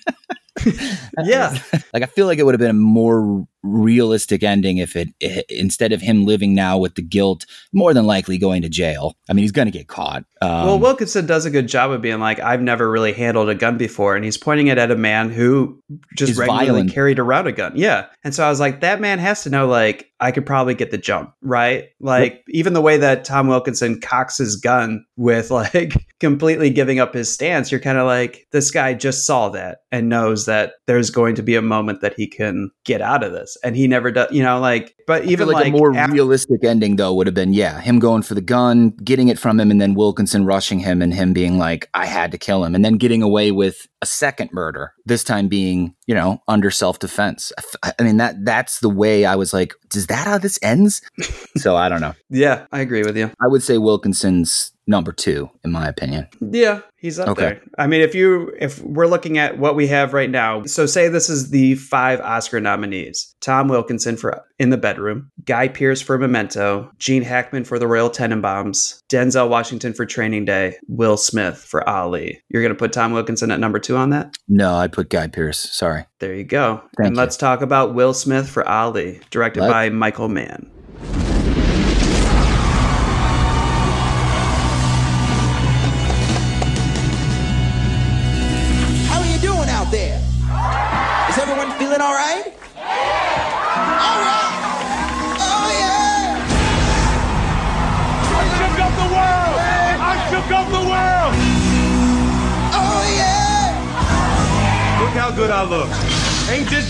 yeah. like I feel like it would have been a more realistic ending if it, i instead of him living now with the guilt, more than likely going to jail. I mean, he's going to get caught. Um, well, Wilkinson does a good job of being like, I've never really handled a gun before. And he's pointing it at a man who just regularly violent. carried around a gun. Yeah. And so I was like, that man has to know, like, I could probably get the jump, right? Like, even the way that Tom Wilkinson cocks his gun with, like, completely giving up his stance, you're kind of like, this guy just saw that and knows that there's going to be a moment that he can get out of this. And he never does, you know, like, but even like, like, a more af- realistic ending though would have been yeah him going for the gun getting it from him and then wilkinson rushing him and him being like i had to kill him and then getting away with a second murder this time being you know under self-defense. I mean that that's the way i was like is that how this ends? So i don't know. Yeah, I agree with you. i would say wilkinson's number two in my opinion Yeah, he's up Okay. there. I mean, if you if we're looking at what we have right now, so say this is the five Oscar nominees: Tom Wilkinson for In the Bedroom, Guy Pearce for Memento, Gene Hackman for The Royal Tenenbaums, Denzel Washington for Training Day, Will Smith for Ali. You're gonna put Tom Wilkinson at number two on that? no i'd put guy pearce sorry There you go. Thank and you. let's talk about Will Smith for Ali, directed Let- by Michael Mann.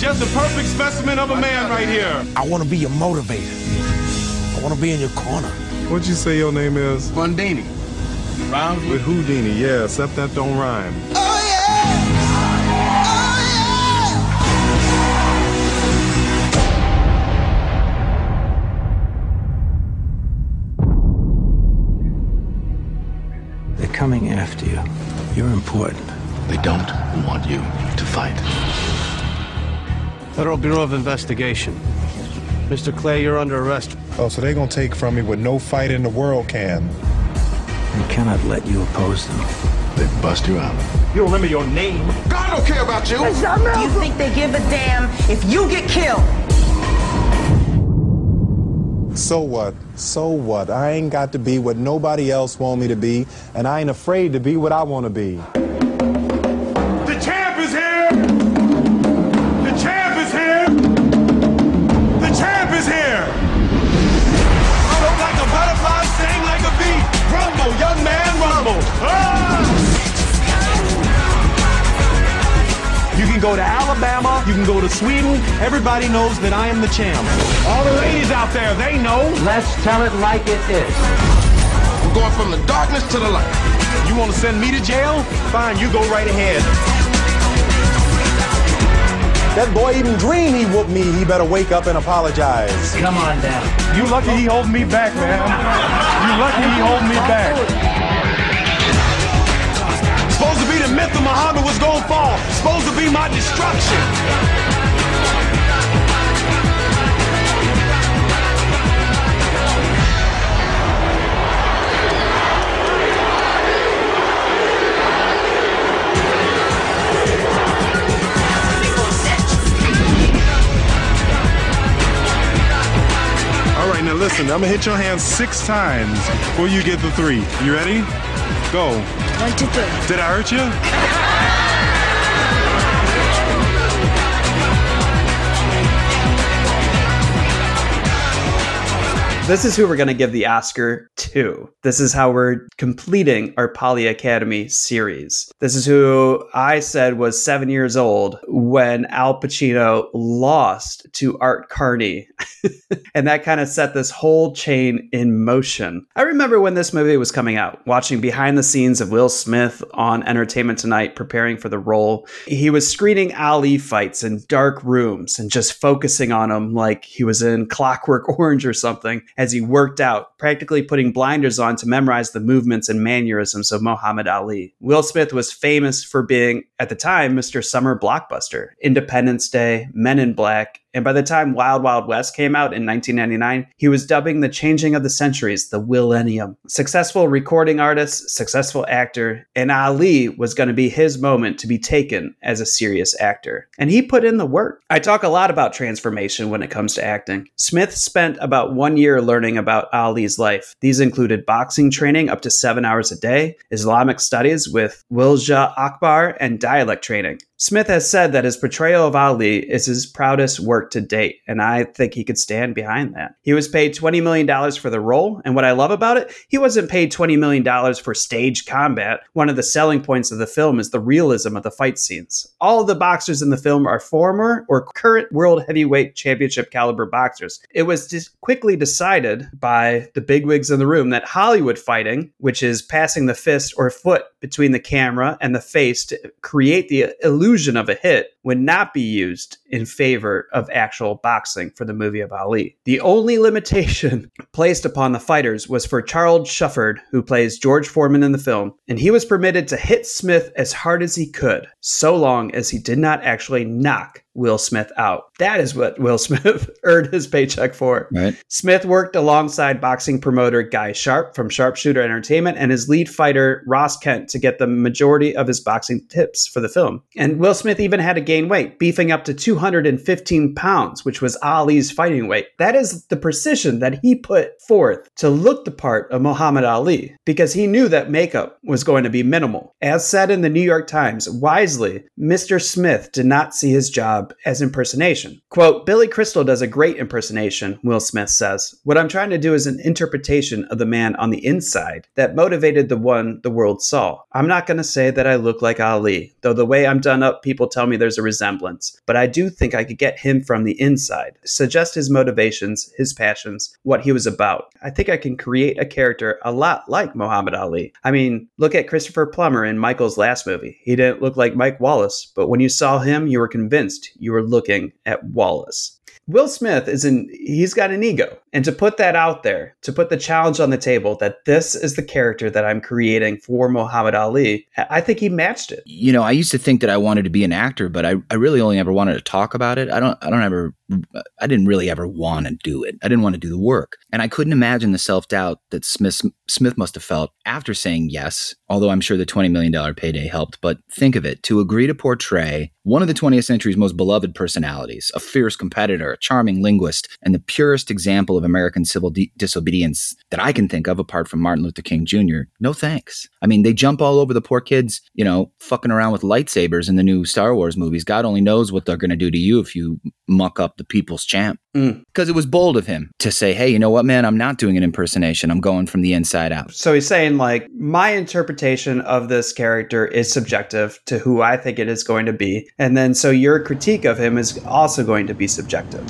Just a perfect specimen of a man right here? I want to be your motivator. I want to be in your corner. What'd you say your name is? Bundini. Rhymes with Houdini, yeah, except that don't rhyme. Oh, oh, yeah. They're coming after you. You're important. They don't want you to fight. Federal Bureau of Investigation. Mr. Clay, you're under arrest. Oh, so they're gonna take from me what no fight in the world can. We cannot let you oppose them. They bust you out. You don't remember your name? God don't care about you. Do you think they give a damn if you get killed? So what? So what? I ain't got to be what nobody else want me to be, and I ain't afraid to be what I want to be. Is here! Float like a butterfly, sing like a bee. Rumble, young man, rumble. Ah! You can go to Alabama, you can go to Sweden. Everybody knows that I am the champ. All the ladies out there, they know. Let's tell it like it is. We're going from the darkness to the light. You want to send me to jail? Fine, you go right ahead. That boy even dreamed he whooped me. He better wake up and apologize. Come on down. You lucky he holding me back, man. You lucky he holding me back. Supposed to be the myth of Muhammad was gonna fall. Supposed to be my destruction. All right, now listen, I'm gonna hit your hand six times before you get the three. You ready? Go. One, two, three. Did I hurt you? This is who we're going to give the Oscar to. This is how we're completing our Poly Academy series. This is who I said was seven years old when Al Pacino lost to Art Carney. and that kind of set this whole chain in motion. I remember when this movie was coming out, watching behind the scenes of Will Smith on Entertainment Tonight preparing for the role. He was screening Ali fights in dark rooms and just focusing on him like he was in Clockwork Orange or something as he worked out, practically putting blinders on to memorize the movements and mannerisms of Muhammad Ali. Will Smith was famous for being, at the time, Mr. Summer Blockbuster, Independence Day, Men in Black, And by the time Wild Wild West came out in 1999, he was dubbing the changing of the centuries the Willennium. Successful recording artist, successful actor, and Ali was going to be his moment to be taken as a serious actor. And he put in the work. I talk a lot about transformation when it comes to acting. Smith spent about one year learning about Ali's life. These included boxing training up to seven hours a day, Islamic studies with Wilja Akbar, and dialect training. Smith has said that his portrayal of Ali is his proudest work to date, and I think he could stand behind that. He was paid $20 million for the role, and what I love about it, he wasn't paid $20 million for stage combat. One of the selling points of the film is the realism of the fight scenes. All of the boxers in the film are former or current World Heavyweight Championship caliber boxers. It was just quickly decided by the bigwigs in the room that Hollywood fighting, which is passing the fist or foot between the camera and the face to create the illusion of a hit, would not be used in favor of actual boxing for the movie of Ali. The only limitation placed upon the fighters was for Charles Shufford, who plays George Foreman in the film, and he was permitted to hit Smith as hard as he could, so long as he did not actually knock Will Smith out. That is what Will Smith earned his paycheck for. Right. Smith worked alongside boxing promoter Guy Sharp from Sharpshooter Entertainment and his lead fighter Ross Kent to get the majority of his boxing tips for the film. And Will Smith even had to gain weight, beefing up to 215 pounds, which was Ali's fighting weight. That is the precision that he put forth to look the part of Muhammad Ali because he knew that makeup was going to be minimal. As said in the New York Times, wisely, Mr. Smith did not see his job as impersonation. Quote, Billy Crystal does a great impersonation, Will Smith says. What I'm trying to do is an interpretation of the man on the inside that motivated the one the world saw. I'm not going to say that I look like Ali, though the way I'm done up, people tell me there's a resemblance. But I do think I could get him from the inside, suggest his motivations, his passions, what he was about. I think I can create a character a lot like Muhammad Ali. I mean, look at Christopher Plummer in Michael's last movie. He didn't look like Mike Wallace, but when you saw him, you were convinced you were looking at Wallace. Will Smith is in he's got an ego. And to put that out there, to put the challenge on the table that this is the character that I'm creating for Muhammad Ali, I think he matched it. You know, I used to think that I wanted to be an actor, but I, I really only ever wanted to talk about it. I don't I don't ever I didn't really ever want to do it. I didn't want to do the work. And I couldn't imagine the self-doubt that Smith Smith must have felt after saying yes, although I'm sure the 20 million dollar payday helped, but think of it, to agree to portray one of the 20th century's most beloved personalities, a fierce competitor, a charming linguist, and the purest example of American civil di- disobedience that I can think of apart from Martin Luther King Jr. No thanks. I mean, they jump all over the poor kids, you know, fucking around with lightsabers in the new Star Wars movies. God only knows what they're going to do to you if you muck up the people's champ. Mm. Because it was bold of him to say, hey, you know what, man, I'm not doing an impersonation. I'm going from the inside out. So he's saying, like, my interpretation of this character is subjective to who I think it is going to be. And then so your critique of him is also going to be subjective.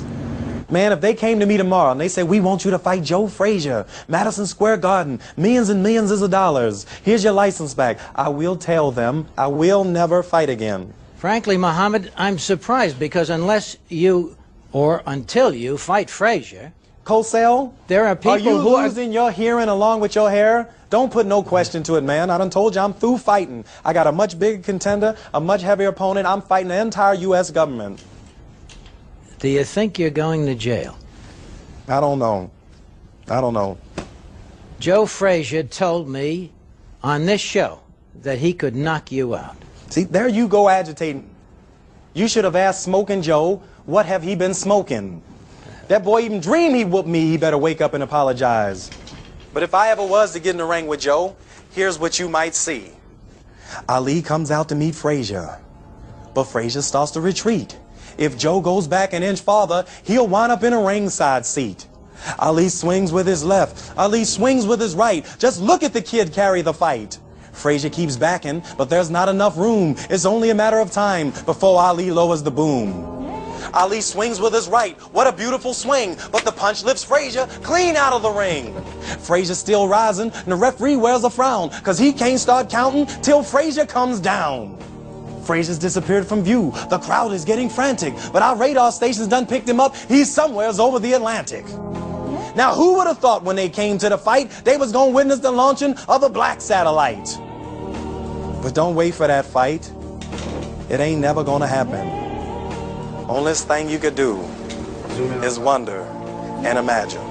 Man, if they came to me tomorrow and they said, we want you to fight Joe Frazier, Madison Square Garden, millions and millions of dollars, here's your license back, I will tell them I will never fight again. Frankly, Muhammad, I'm surprised because unless you, or until you, fight Frazier, Cosell, there are people are you who are- losing your hearing along with your hair? Don't put no question to it, man. I done told you I'm through fighting. I got a much bigger contender, a much heavier opponent. I'm fighting the entire U.S. government. Do you think you're going to jail? I don't know. I don't know. Joe Frazier told me on this show that he could knock you out. See, there you go agitating. You should have asked Smoking Joe, what have he been smoking? That boy even dreamed he whooped me, he better wake up and apologize. But if I ever was to get in the ring with Joe, here's what you might see. Ali comes out to meet Frazier, but Frazier starts to retreat. If Joe goes back an inch farther, he'll wind up in a ringside seat. Ali swings with his left. Ali swings with his right. Just look at the kid carry the fight. Frazier keeps backing, but there's not enough room. It's only a matter of time before Ali lowers the boom. Ali swings with his right. What a beautiful swing. But the punch lifts Frazier clean out of the ring. Frazier still rising, and the referee wears a frown, cause he can't start counting till Frazier comes down. Frazier's disappeared from view. The crowd is getting frantic, but our radar stations done picked him up. He's somewheres over the Atlantic. Now, who would have thought when they came to the fight, they was gonna witness the launching of a black satellite? But don't wait for that fight. It ain't never gonna happen. Only thing you could do is wonder and imagine.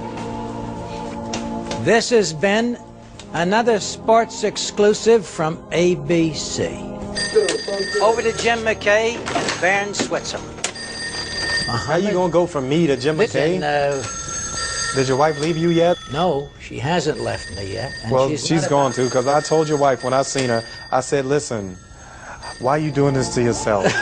This has been another sports exclusive from ABC. Over to Jim McKay and Baron Switzerland. How you gonna go from me to Jim McKay? Listen, uh, Did your wife leave you yet? no, she hasn't left me yet. and well, she's she's, not going to, because I told your wife when I seen her, I said, listen, why are you doing this to yourself?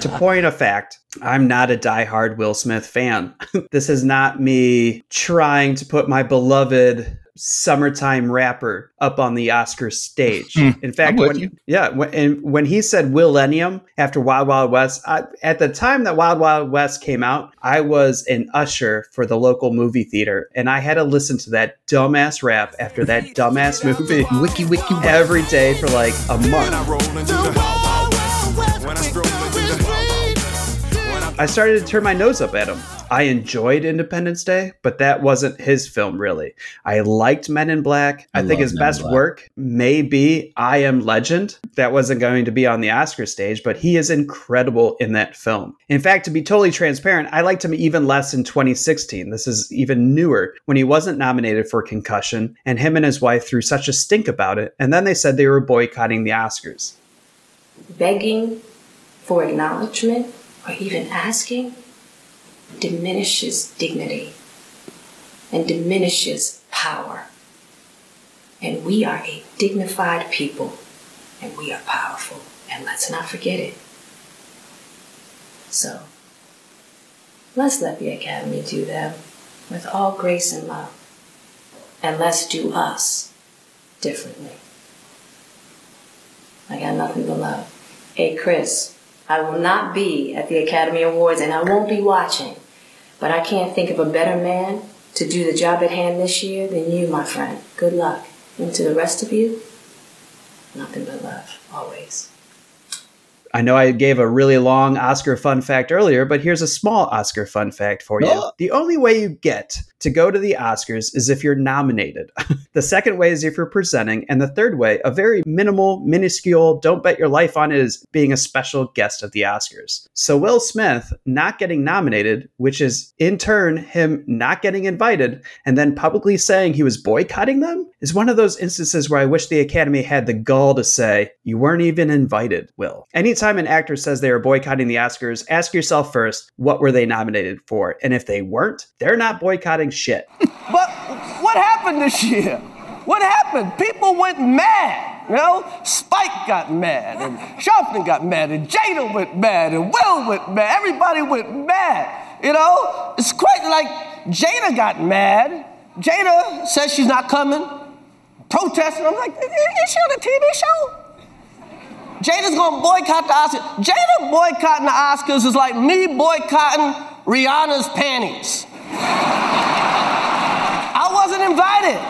to point of fact, I'm not a diehard Will Smith fan. this is not me trying to put my beloved summertime rapper up on the Oscar stage. In fact, Hmm. when, you. yeah, when, and when he said Willennium after Wild Wild West, I, at the time that Wild Wild West came out, I was an usher for the local movie theater, and I had to listen to that dumbass rap after that dumbass movie, wiki wiki, every day for like a month. I started to turn my nose up at him. I enjoyed Independence Day, but that wasn't his film really. I liked Men in Black. I, I think his Men best work may be I Am Legend. That wasn't going to be on the Oscar stage, but he is incredible in that film. In fact, to be totally transparent, I liked him even less in 2016. This is even newer when he wasn't nominated for Concussion, and him and his wife threw such a stink about it, and then they said they were boycotting the Oscars. begging for acknowledgement or even asking diminishes dignity and diminishes power. And we are a dignified people and we are powerful. And let's not forget it. So, let's let the Academy do them with all grace and love. And let's do us differently. I got nothing but love. Hey, Chris, I will not be at the Academy Awards and I won't be watching, but I can't think of a better man to do the job at hand this year than you, my friend. Good luck. And to the rest of you, nothing but love, always. I know I gave a really long Oscar fun fact earlier, but here's a small Oscar fun fact for you. Oh. The only way you get to go to the Oscars is if you're nominated. the second way is if you're presenting, and the third way, a very minimal, minuscule, don't bet your life on it, is being a special guest at the Oscars. So Will Smith not getting nominated, which is in turn him not getting invited, and then publicly saying he was boycotting them, is one of those instances where I wish the Academy had the gall to say, You weren't even invited, Will. Anytime an actor says they are boycotting the Oscars, ask yourself first, what were they nominated for? And if they weren't, they're not boycotting shit. But what happened this year? What happened? People went mad. You know, Spike got mad, and Sharpton got mad, and Jada went mad, and Will went mad. Everybody went mad. You know, it's quite like Jada got mad. Jada says she's not coming, protesting. I'm like, is she on a TV show? Jada's gonna boycott the Oscars. Jada boycotting the Oscars is like me boycotting Rihanna's panties. I wasn't invited.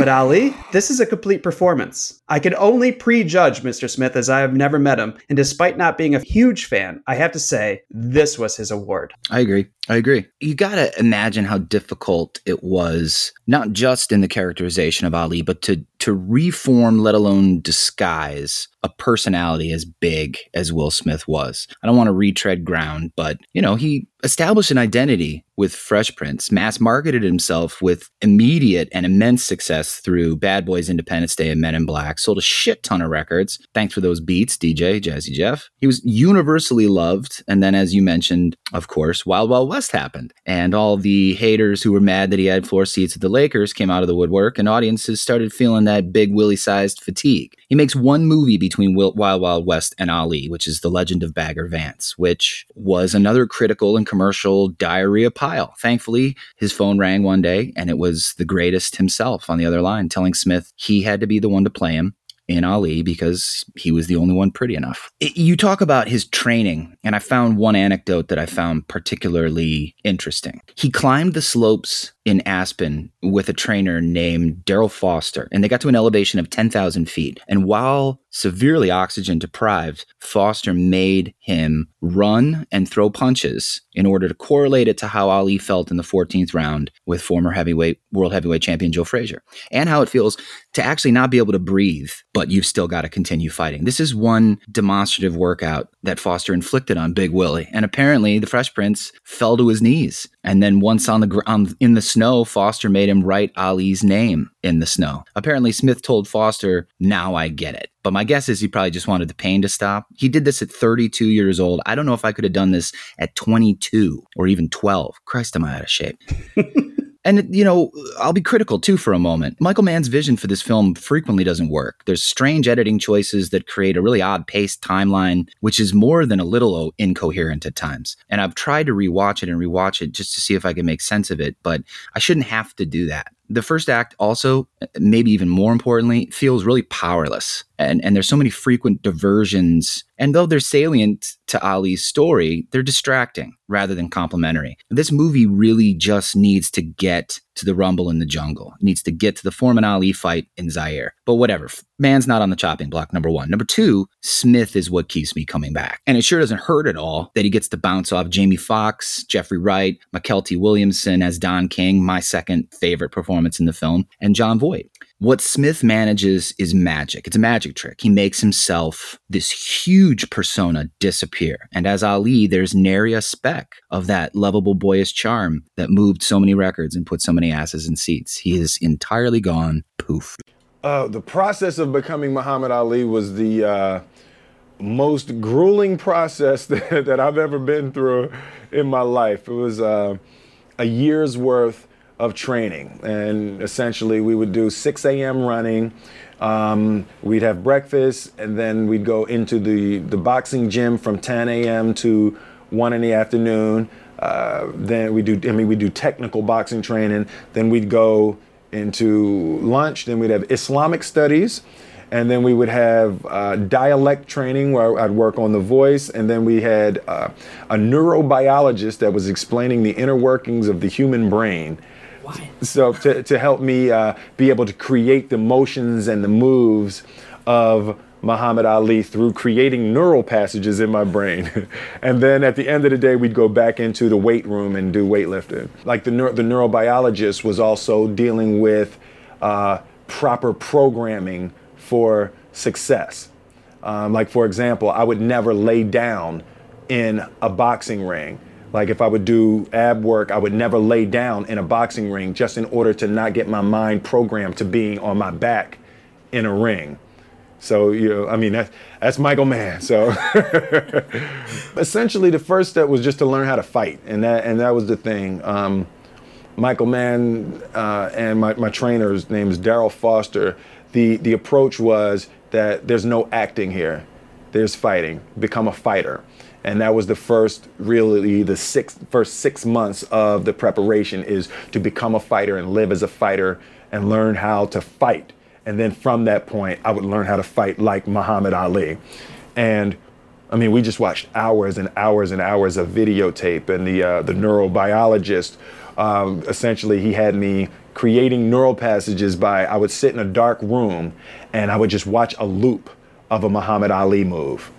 But Ali, this is a complete performance. I can only prejudge Mr. Smith as I have never met him, and despite not being a huge fan, I have to say this was his award. I agree. I agree. You got to imagine how difficult it was, not just in the characterization of Ali, but to to reform, let alone disguise, a personality as big as Will Smith was. I don't want to retread ground, but you know, he established an identity with Fresh Prince, mass marketed himself with immediate and immense success through Bad Boys Independence Day and Men in Black, sold a shit ton of records. Thanks for those beats, DJ, Jazzy Jeff. He was universally loved. And then, as you mentioned, of course, Wild Wild West happened. And all the haters who were mad that he had floor seats at the Lakers came out of the woodwork, and audiences started feeling that big Willie sized fatigue. He makes one movie between Wild Wild West and Ali, which is The Legend of Bagger Vance, which was another critical and commercial diarrhea pile. Thankfully, his phone rang one day, and it was the greatest himself on the other line telling Smith he had to be the one to play him in Ali because he was the only one pretty enough. I- You talk about his training, and I found one anecdote that I found particularly interesting. He climbed the slopes in Aspen with a trainer named Darrell Foster, and they got to an elevation of 10,000 feet. And while severely oxygen deprived, Foster made him run and throw punches in order to correlate it to how Ali felt in the 14th round with former heavyweight world heavyweight champion Joe Frazier, and how it feels to actually not be able to breathe, but you've still got to continue fighting. This is one demonstrative workout that Foster inflicted on Big Willie, and apparently the Fresh Prince fell to his knees. And then once on the ground in the snow, Foster made him write Ali's name in the snow. Apparently, Smith told Foster, "Now I get it." But my guess is he probably just wanted the pain to stop. He did this at 32 years old. I don't know if I could have done this at 22 or even 12. Christ, am I out of shape? And, you know, I'll be critical too for a moment. Michael Mann's vision for this film frequently doesn't work. There's strange editing choices that create a really odd paced timeline, which is more than a little incoherent at times. And I've tried to rewatch it and rewatch it just to see if I can make sense of it, but I shouldn't have to do that. The first act also, maybe even more importantly, feels really powerless. And, and there's so many frequent diversions. And though they're salient to Ali's story, they're distracting rather than complementary. This movie really just needs to get to the rumble in the jungle. It needs to get to the Foreman Ali fight in Zaire. But whatever. man's not on the chopping block, number one. Number two, Smith is what keeps me coming back. And it sure doesn't hurt at all that he gets to bounce off Jamie Foxx, Jeffrey Wright, Mykelti Williamson as Don King, my second favorite performance in the film, and Jon Voight. What Smith manages is magic. It's a magic trick. He makes himself this huge persona disappear. And as Ali, there's nary a speck of that lovable boyish charm that moved so many records and put so many asses in seats. He is entirely gone. Poof. Uh, the process of becoming Muhammad Ali was the uh, most grueling process that, that, I've ever been through in my life. It was uh, a year's worth of training. And essentially, we would do 6 a.m. running. Um, we'd have breakfast, and then we'd go into the, the boxing gym from 10 a.m. to 1 in the afternoon. Uh, then we do, I mean, we do technical boxing training. Then we'd go into lunch. Then we'd have Islamic studies. And then we would have uh, dialect training where I'd work on the voice. And then we had uh, a neurobiologist that was explaining the inner workings of the human brain so to, to help me uh, be able to create the motions and the moves of Muhammad Ali through creating neural passages in my brain. and then at the end of the day, we'd go back into the weight room and do weightlifting. Like the, neuro- the neurobiologist was also dealing with uh, proper programming for success. Um, like, for example, I would never lay down in a boxing ring like if I would do ab work, I would never lay down in a boxing ring just in order to not get my mind programmed to being on my back in a ring. So, you know, I mean, that's, that's Michael Mann. So essentially the first step was just to learn how to fight. And that, and that was the thing. Um, Michael Mann uh, and my, my trainer's name is Darrell Foster. The, the approach was that there's no acting here. There's fighting. Become a fighter and that was the first really the six first six months of the preparation is to become a fighter and live as a fighter and learn how to fight. And then from that point i would learn how to fight like muhammad ali. And i mean we just watched hours and hours and hours of videotape and the uh, the neurobiologist um, essentially he had me creating neural passages by i would sit in a dark room and i would just watch a loop of a muhammad ali move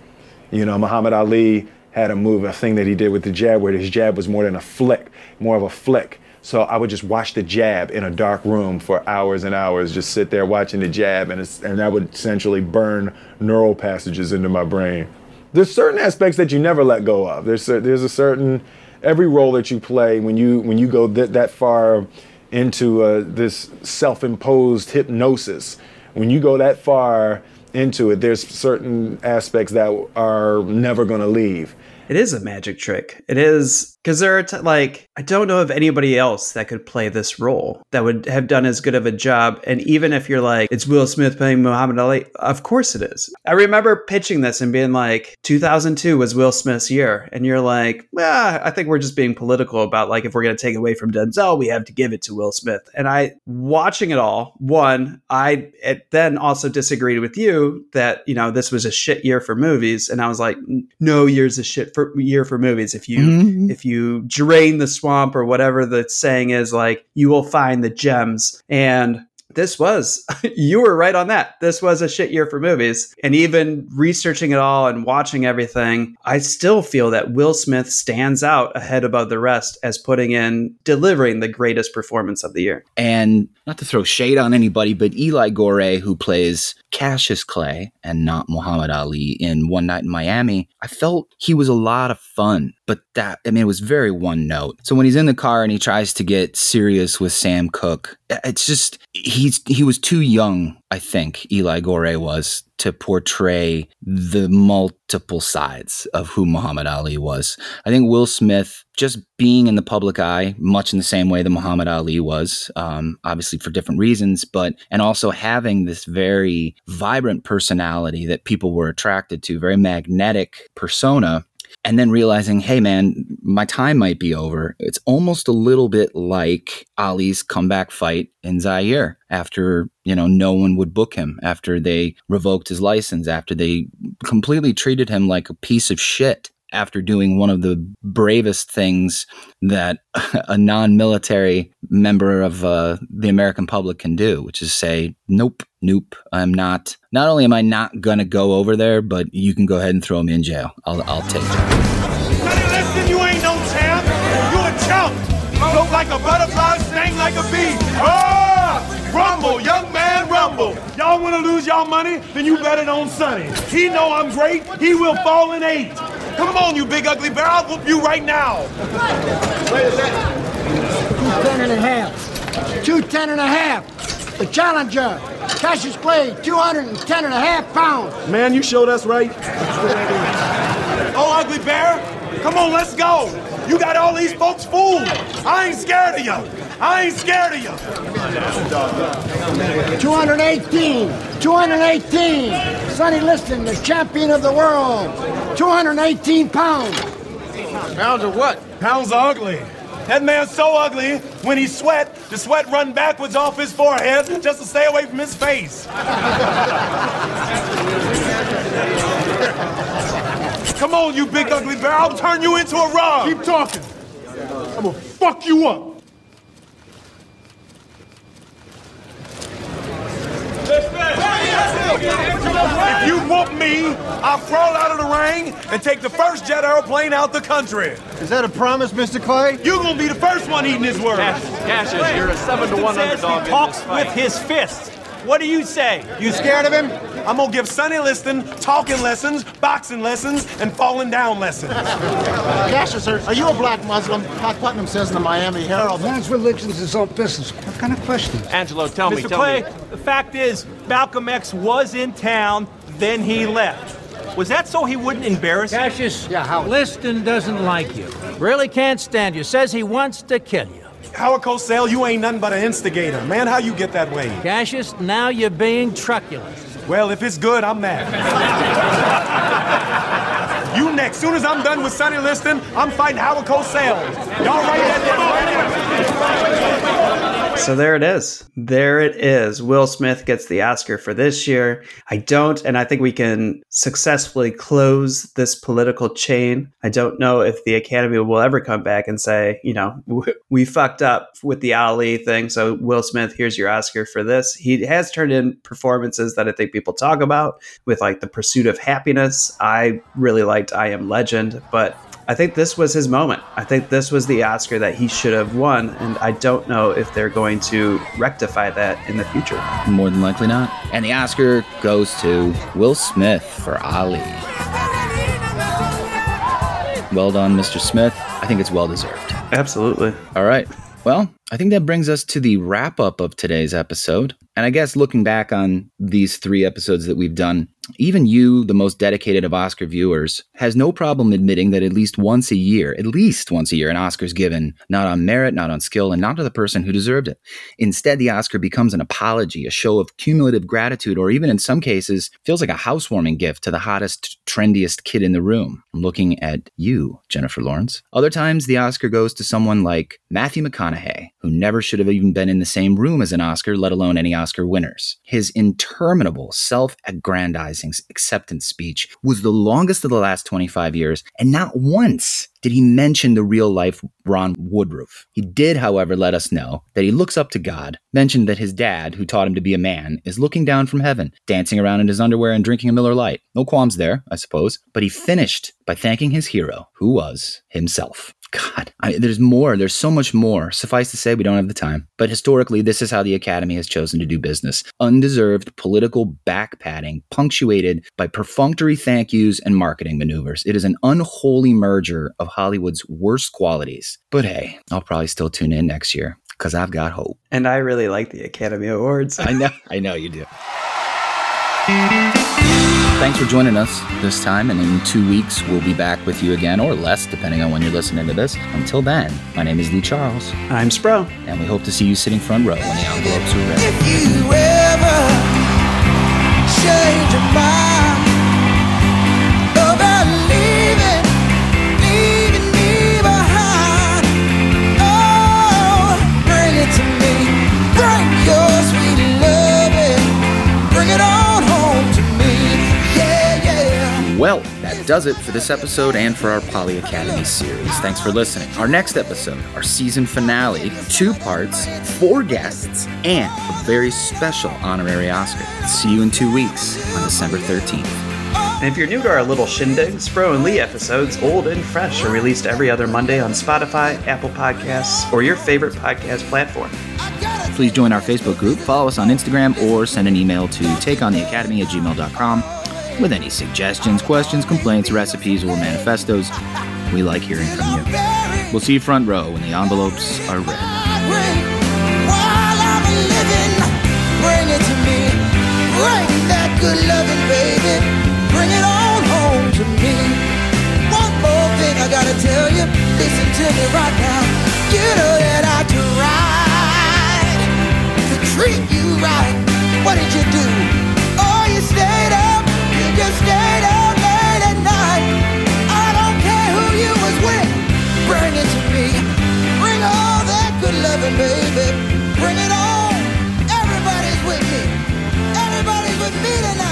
you know, Muhammad Ali had a move, a thing that he did with the jab where his jab was more than a flick, more of a flick. So I would just watch the jab in a dark room for hours and hours, just sit there watching the jab, and, and that would essentially burn neural passages into my brain. There's certain aspects that you never let go of. There's a, there's a certain every role that you play when you when you go that that far into uh, this self-imposed hypnosis. When you go that far into it, there's certain aspects that are never going to leave. It is a magic trick. It is because there are t- like I don't know of anybody else that could play this role that would have done as good of a job. And even if you're like it's Will Smith playing Muhammad Ali, of course it is. I remember pitching this and being like, 2002 was Will Smith's year, and you're like, well, I think we're just being political about like if we're gonna take away from Denzel, we have to give it to Will Smith. And I watching it all, one, I then also disagreed with you that you know this was a shit year for movies, and I was like, no year's a shit for year for movies. If you Mhm. if you drain the swamp or whatever the saying is, like you will find the gems. And this was you were right on that. This was a shit year for movies. And even researching it all and watching everything, I still feel that Will Smith stands out ahead above the rest as putting in delivering the greatest performance of the year. And not to throw shade on anybody, but Eli Goree, who plays Cassius Clay and not Muhammad Ali in One Night in Miami, I felt he was a lot of fun. But that, I mean, it was very one note. So when he's in the car and he tries to get serious with Sam Cooke, it's just, he's, he was too young, I think, Eli Goree was, to portray the multiple sides of who Muhammad Ali was. I think Will Smith, just being in the public eye, much in the same way that Muhammad Ali was, um, obviously for different reasons, but and also having this very vibrant personality that people were attracted to, very magnetic persona. And then realizing, hey man, my time might be over. It's almost a little bit like Ali's comeback fight in Zaire after, you know, no one would book him, after they revoked his license, after they completely treated him like a piece of shit after doing one of the bravest things that a non-military member of uh, the American public can do, which is say, "Nope, nope, I'm not. Not only am I not gonna go over there, but you can go ahead and throw me in jail. I'll, I'll take it." Listen, you ain't no champ. You a chump. Float like a butterfly, sting like a bee. Ah! Rumble, young man, rumble. If y'all want to lose y'all money? Then you bet it on Sonny. He know I'm great. He will fall in eight. Come on, you big ugly bear. I'll whoop you right now. Two ten and a half. Two ten and a half. The challenger, Cassius Clay, 210 and a half pounds. Man, you showed us right. oh, ugly bear. Come on, let's go. You got all these folks fooled. I ain't scared of you. I ain't scared of you. 218. 218. Sonny Liston, the champion of the world. 218 pounds. Pounds of what? Pounds of ugly. That man's so ugly, when he sweat, the sweat run backwards off his forehead just to stay away from his face. Come on, you big ugly bear, I'll turn you into a rug. Keep talking. I'm gonna fuck you up. If you whoop me, I'll crawl out of the ring and take the first jet airplane out the country. Is that a promise, Mr. Clay? You're gonna be the first one eating his words. Cassius, you're a seven to one Says underdog He in talks this fight. with his fists. What do you say? You scared of him? I'm gonna give Sonny Liston talking lessons, boxing lessons, and falling down lessons. Cassius, are, are you a black Muslim? Pat Putnam says in the Miami Herald. Man's religion's his own business. What kind of questions? Angelo, tell me, Mr. tell Clay, me. the fact is, Malcolm X was in town, then he left. Was that so he wouldn't embarrass you? Cassius, Yeah, how Liston doesn't like you. Really can't stand you. Says he wants to kill you. Howard Cosell, you ain't nothing but an instigator. Man, how you get that way? Cassius, now you're being truculent. Well, if it's good, I'm mad. you next. Soon as I'm done with Sonny Liston, I'm fighting Howard Cosell. Y'all write that down. So there it is. There it is. Will Smith gets the Oscar for this year. I don't, and I think we can successfully close this political chain. I don't know if the Academy will ever come back and say, you know, we fucked up with the Ali thing. So Will Smith, here's your Oscar for this. He has turned in performances that I think people talk about with like The Pursuit of Happyness. I really liked I Am Legend, but I think this was his moment. I think this was the Oscar that he should have won, and I don't know if they're going to rectify that in the future. More than likely not. And the Oscar goes to Will Smith for Ali. Well done, Mr. Smith. I think it's well deserved. Absolutely. All right. Well, I think that brings us to the wrap up of today's episode. And I guess looking back on these three episodes that we've done, even you, the most dedicated of Oscar viewers, has no problem admitting that at least once a year, at least once a year, an Oscar is given not on merit, not on skill, and not to the person who deserved it. Instead, the Oscar becomes an apology, a show of cumulative gratitude, or even in some cases, feels like a housewarming gift to the hottest, trendiest kid in the room. I'm looking at you, Jennifer Lawrence. Other times, the Oscar goes to someone like Matthew McConaughey, who never should have even been in the same room as an Oscar, let alone any Oscar winners. His interminable self aggrandizing acceptance speech was the longest of the last 25 years, and not once did he mention the real life Ron Woodroof. He did, however, let us know that he looks up to God, mentioned that his dad, who taught him to be a man, is looking down from heaven, dancing around in his underwear and drinking a Miller Lite. No qualms there, I suppose. But he finished by thanking his hero, who was himself. God, I, there's more. There's so much more. Suffice to say, we don't have the time. But historically, this is how the Academy has chosen to do business undeserved political back padding, punctuated by perfunctory thank yous and marketing maneuvers. It is an unholy merger of Hollywood's worst qualities. But hey, I'll probably still tune in next year because I've got hope. And I really like the Academy Awards. I know, I know you do. Thanks for joining us this time, and in two weeks, we'll be back with you again, or less, depending on when you're listening to this. Until then, my name is Lee Charles. I'm Spro. And we hope to see you sitting front row when the envelopes are ready. Well, that does it for this episode and for our Poly Academy series. Thanks for listening. Our next episode, our season finale, two parts, four guests, and a very special honorary Oscar. See you in two weeks on December 13th. And if you're new to our little shindig, Spro and Lee episodes, old and fresh, are released every other Monday on Spotify, Apple Podcasts, or your favorite podcast platform. Please join our Facebook group, follow us on Instagram, or send an email to takeontheacademy at gmail.com with any suggestions, questions, complaints, recipes, or manifestos. We like hearing from you. We'll see you front row when the envelopes are read. Good loving, baby, bring it all home to me. One more thing I gotta tell you, listen to me right now. You know that I tried to treat you right. What did you do? nothing, baby. Bring it on. Everybody's with me. Everybody's with me tonight.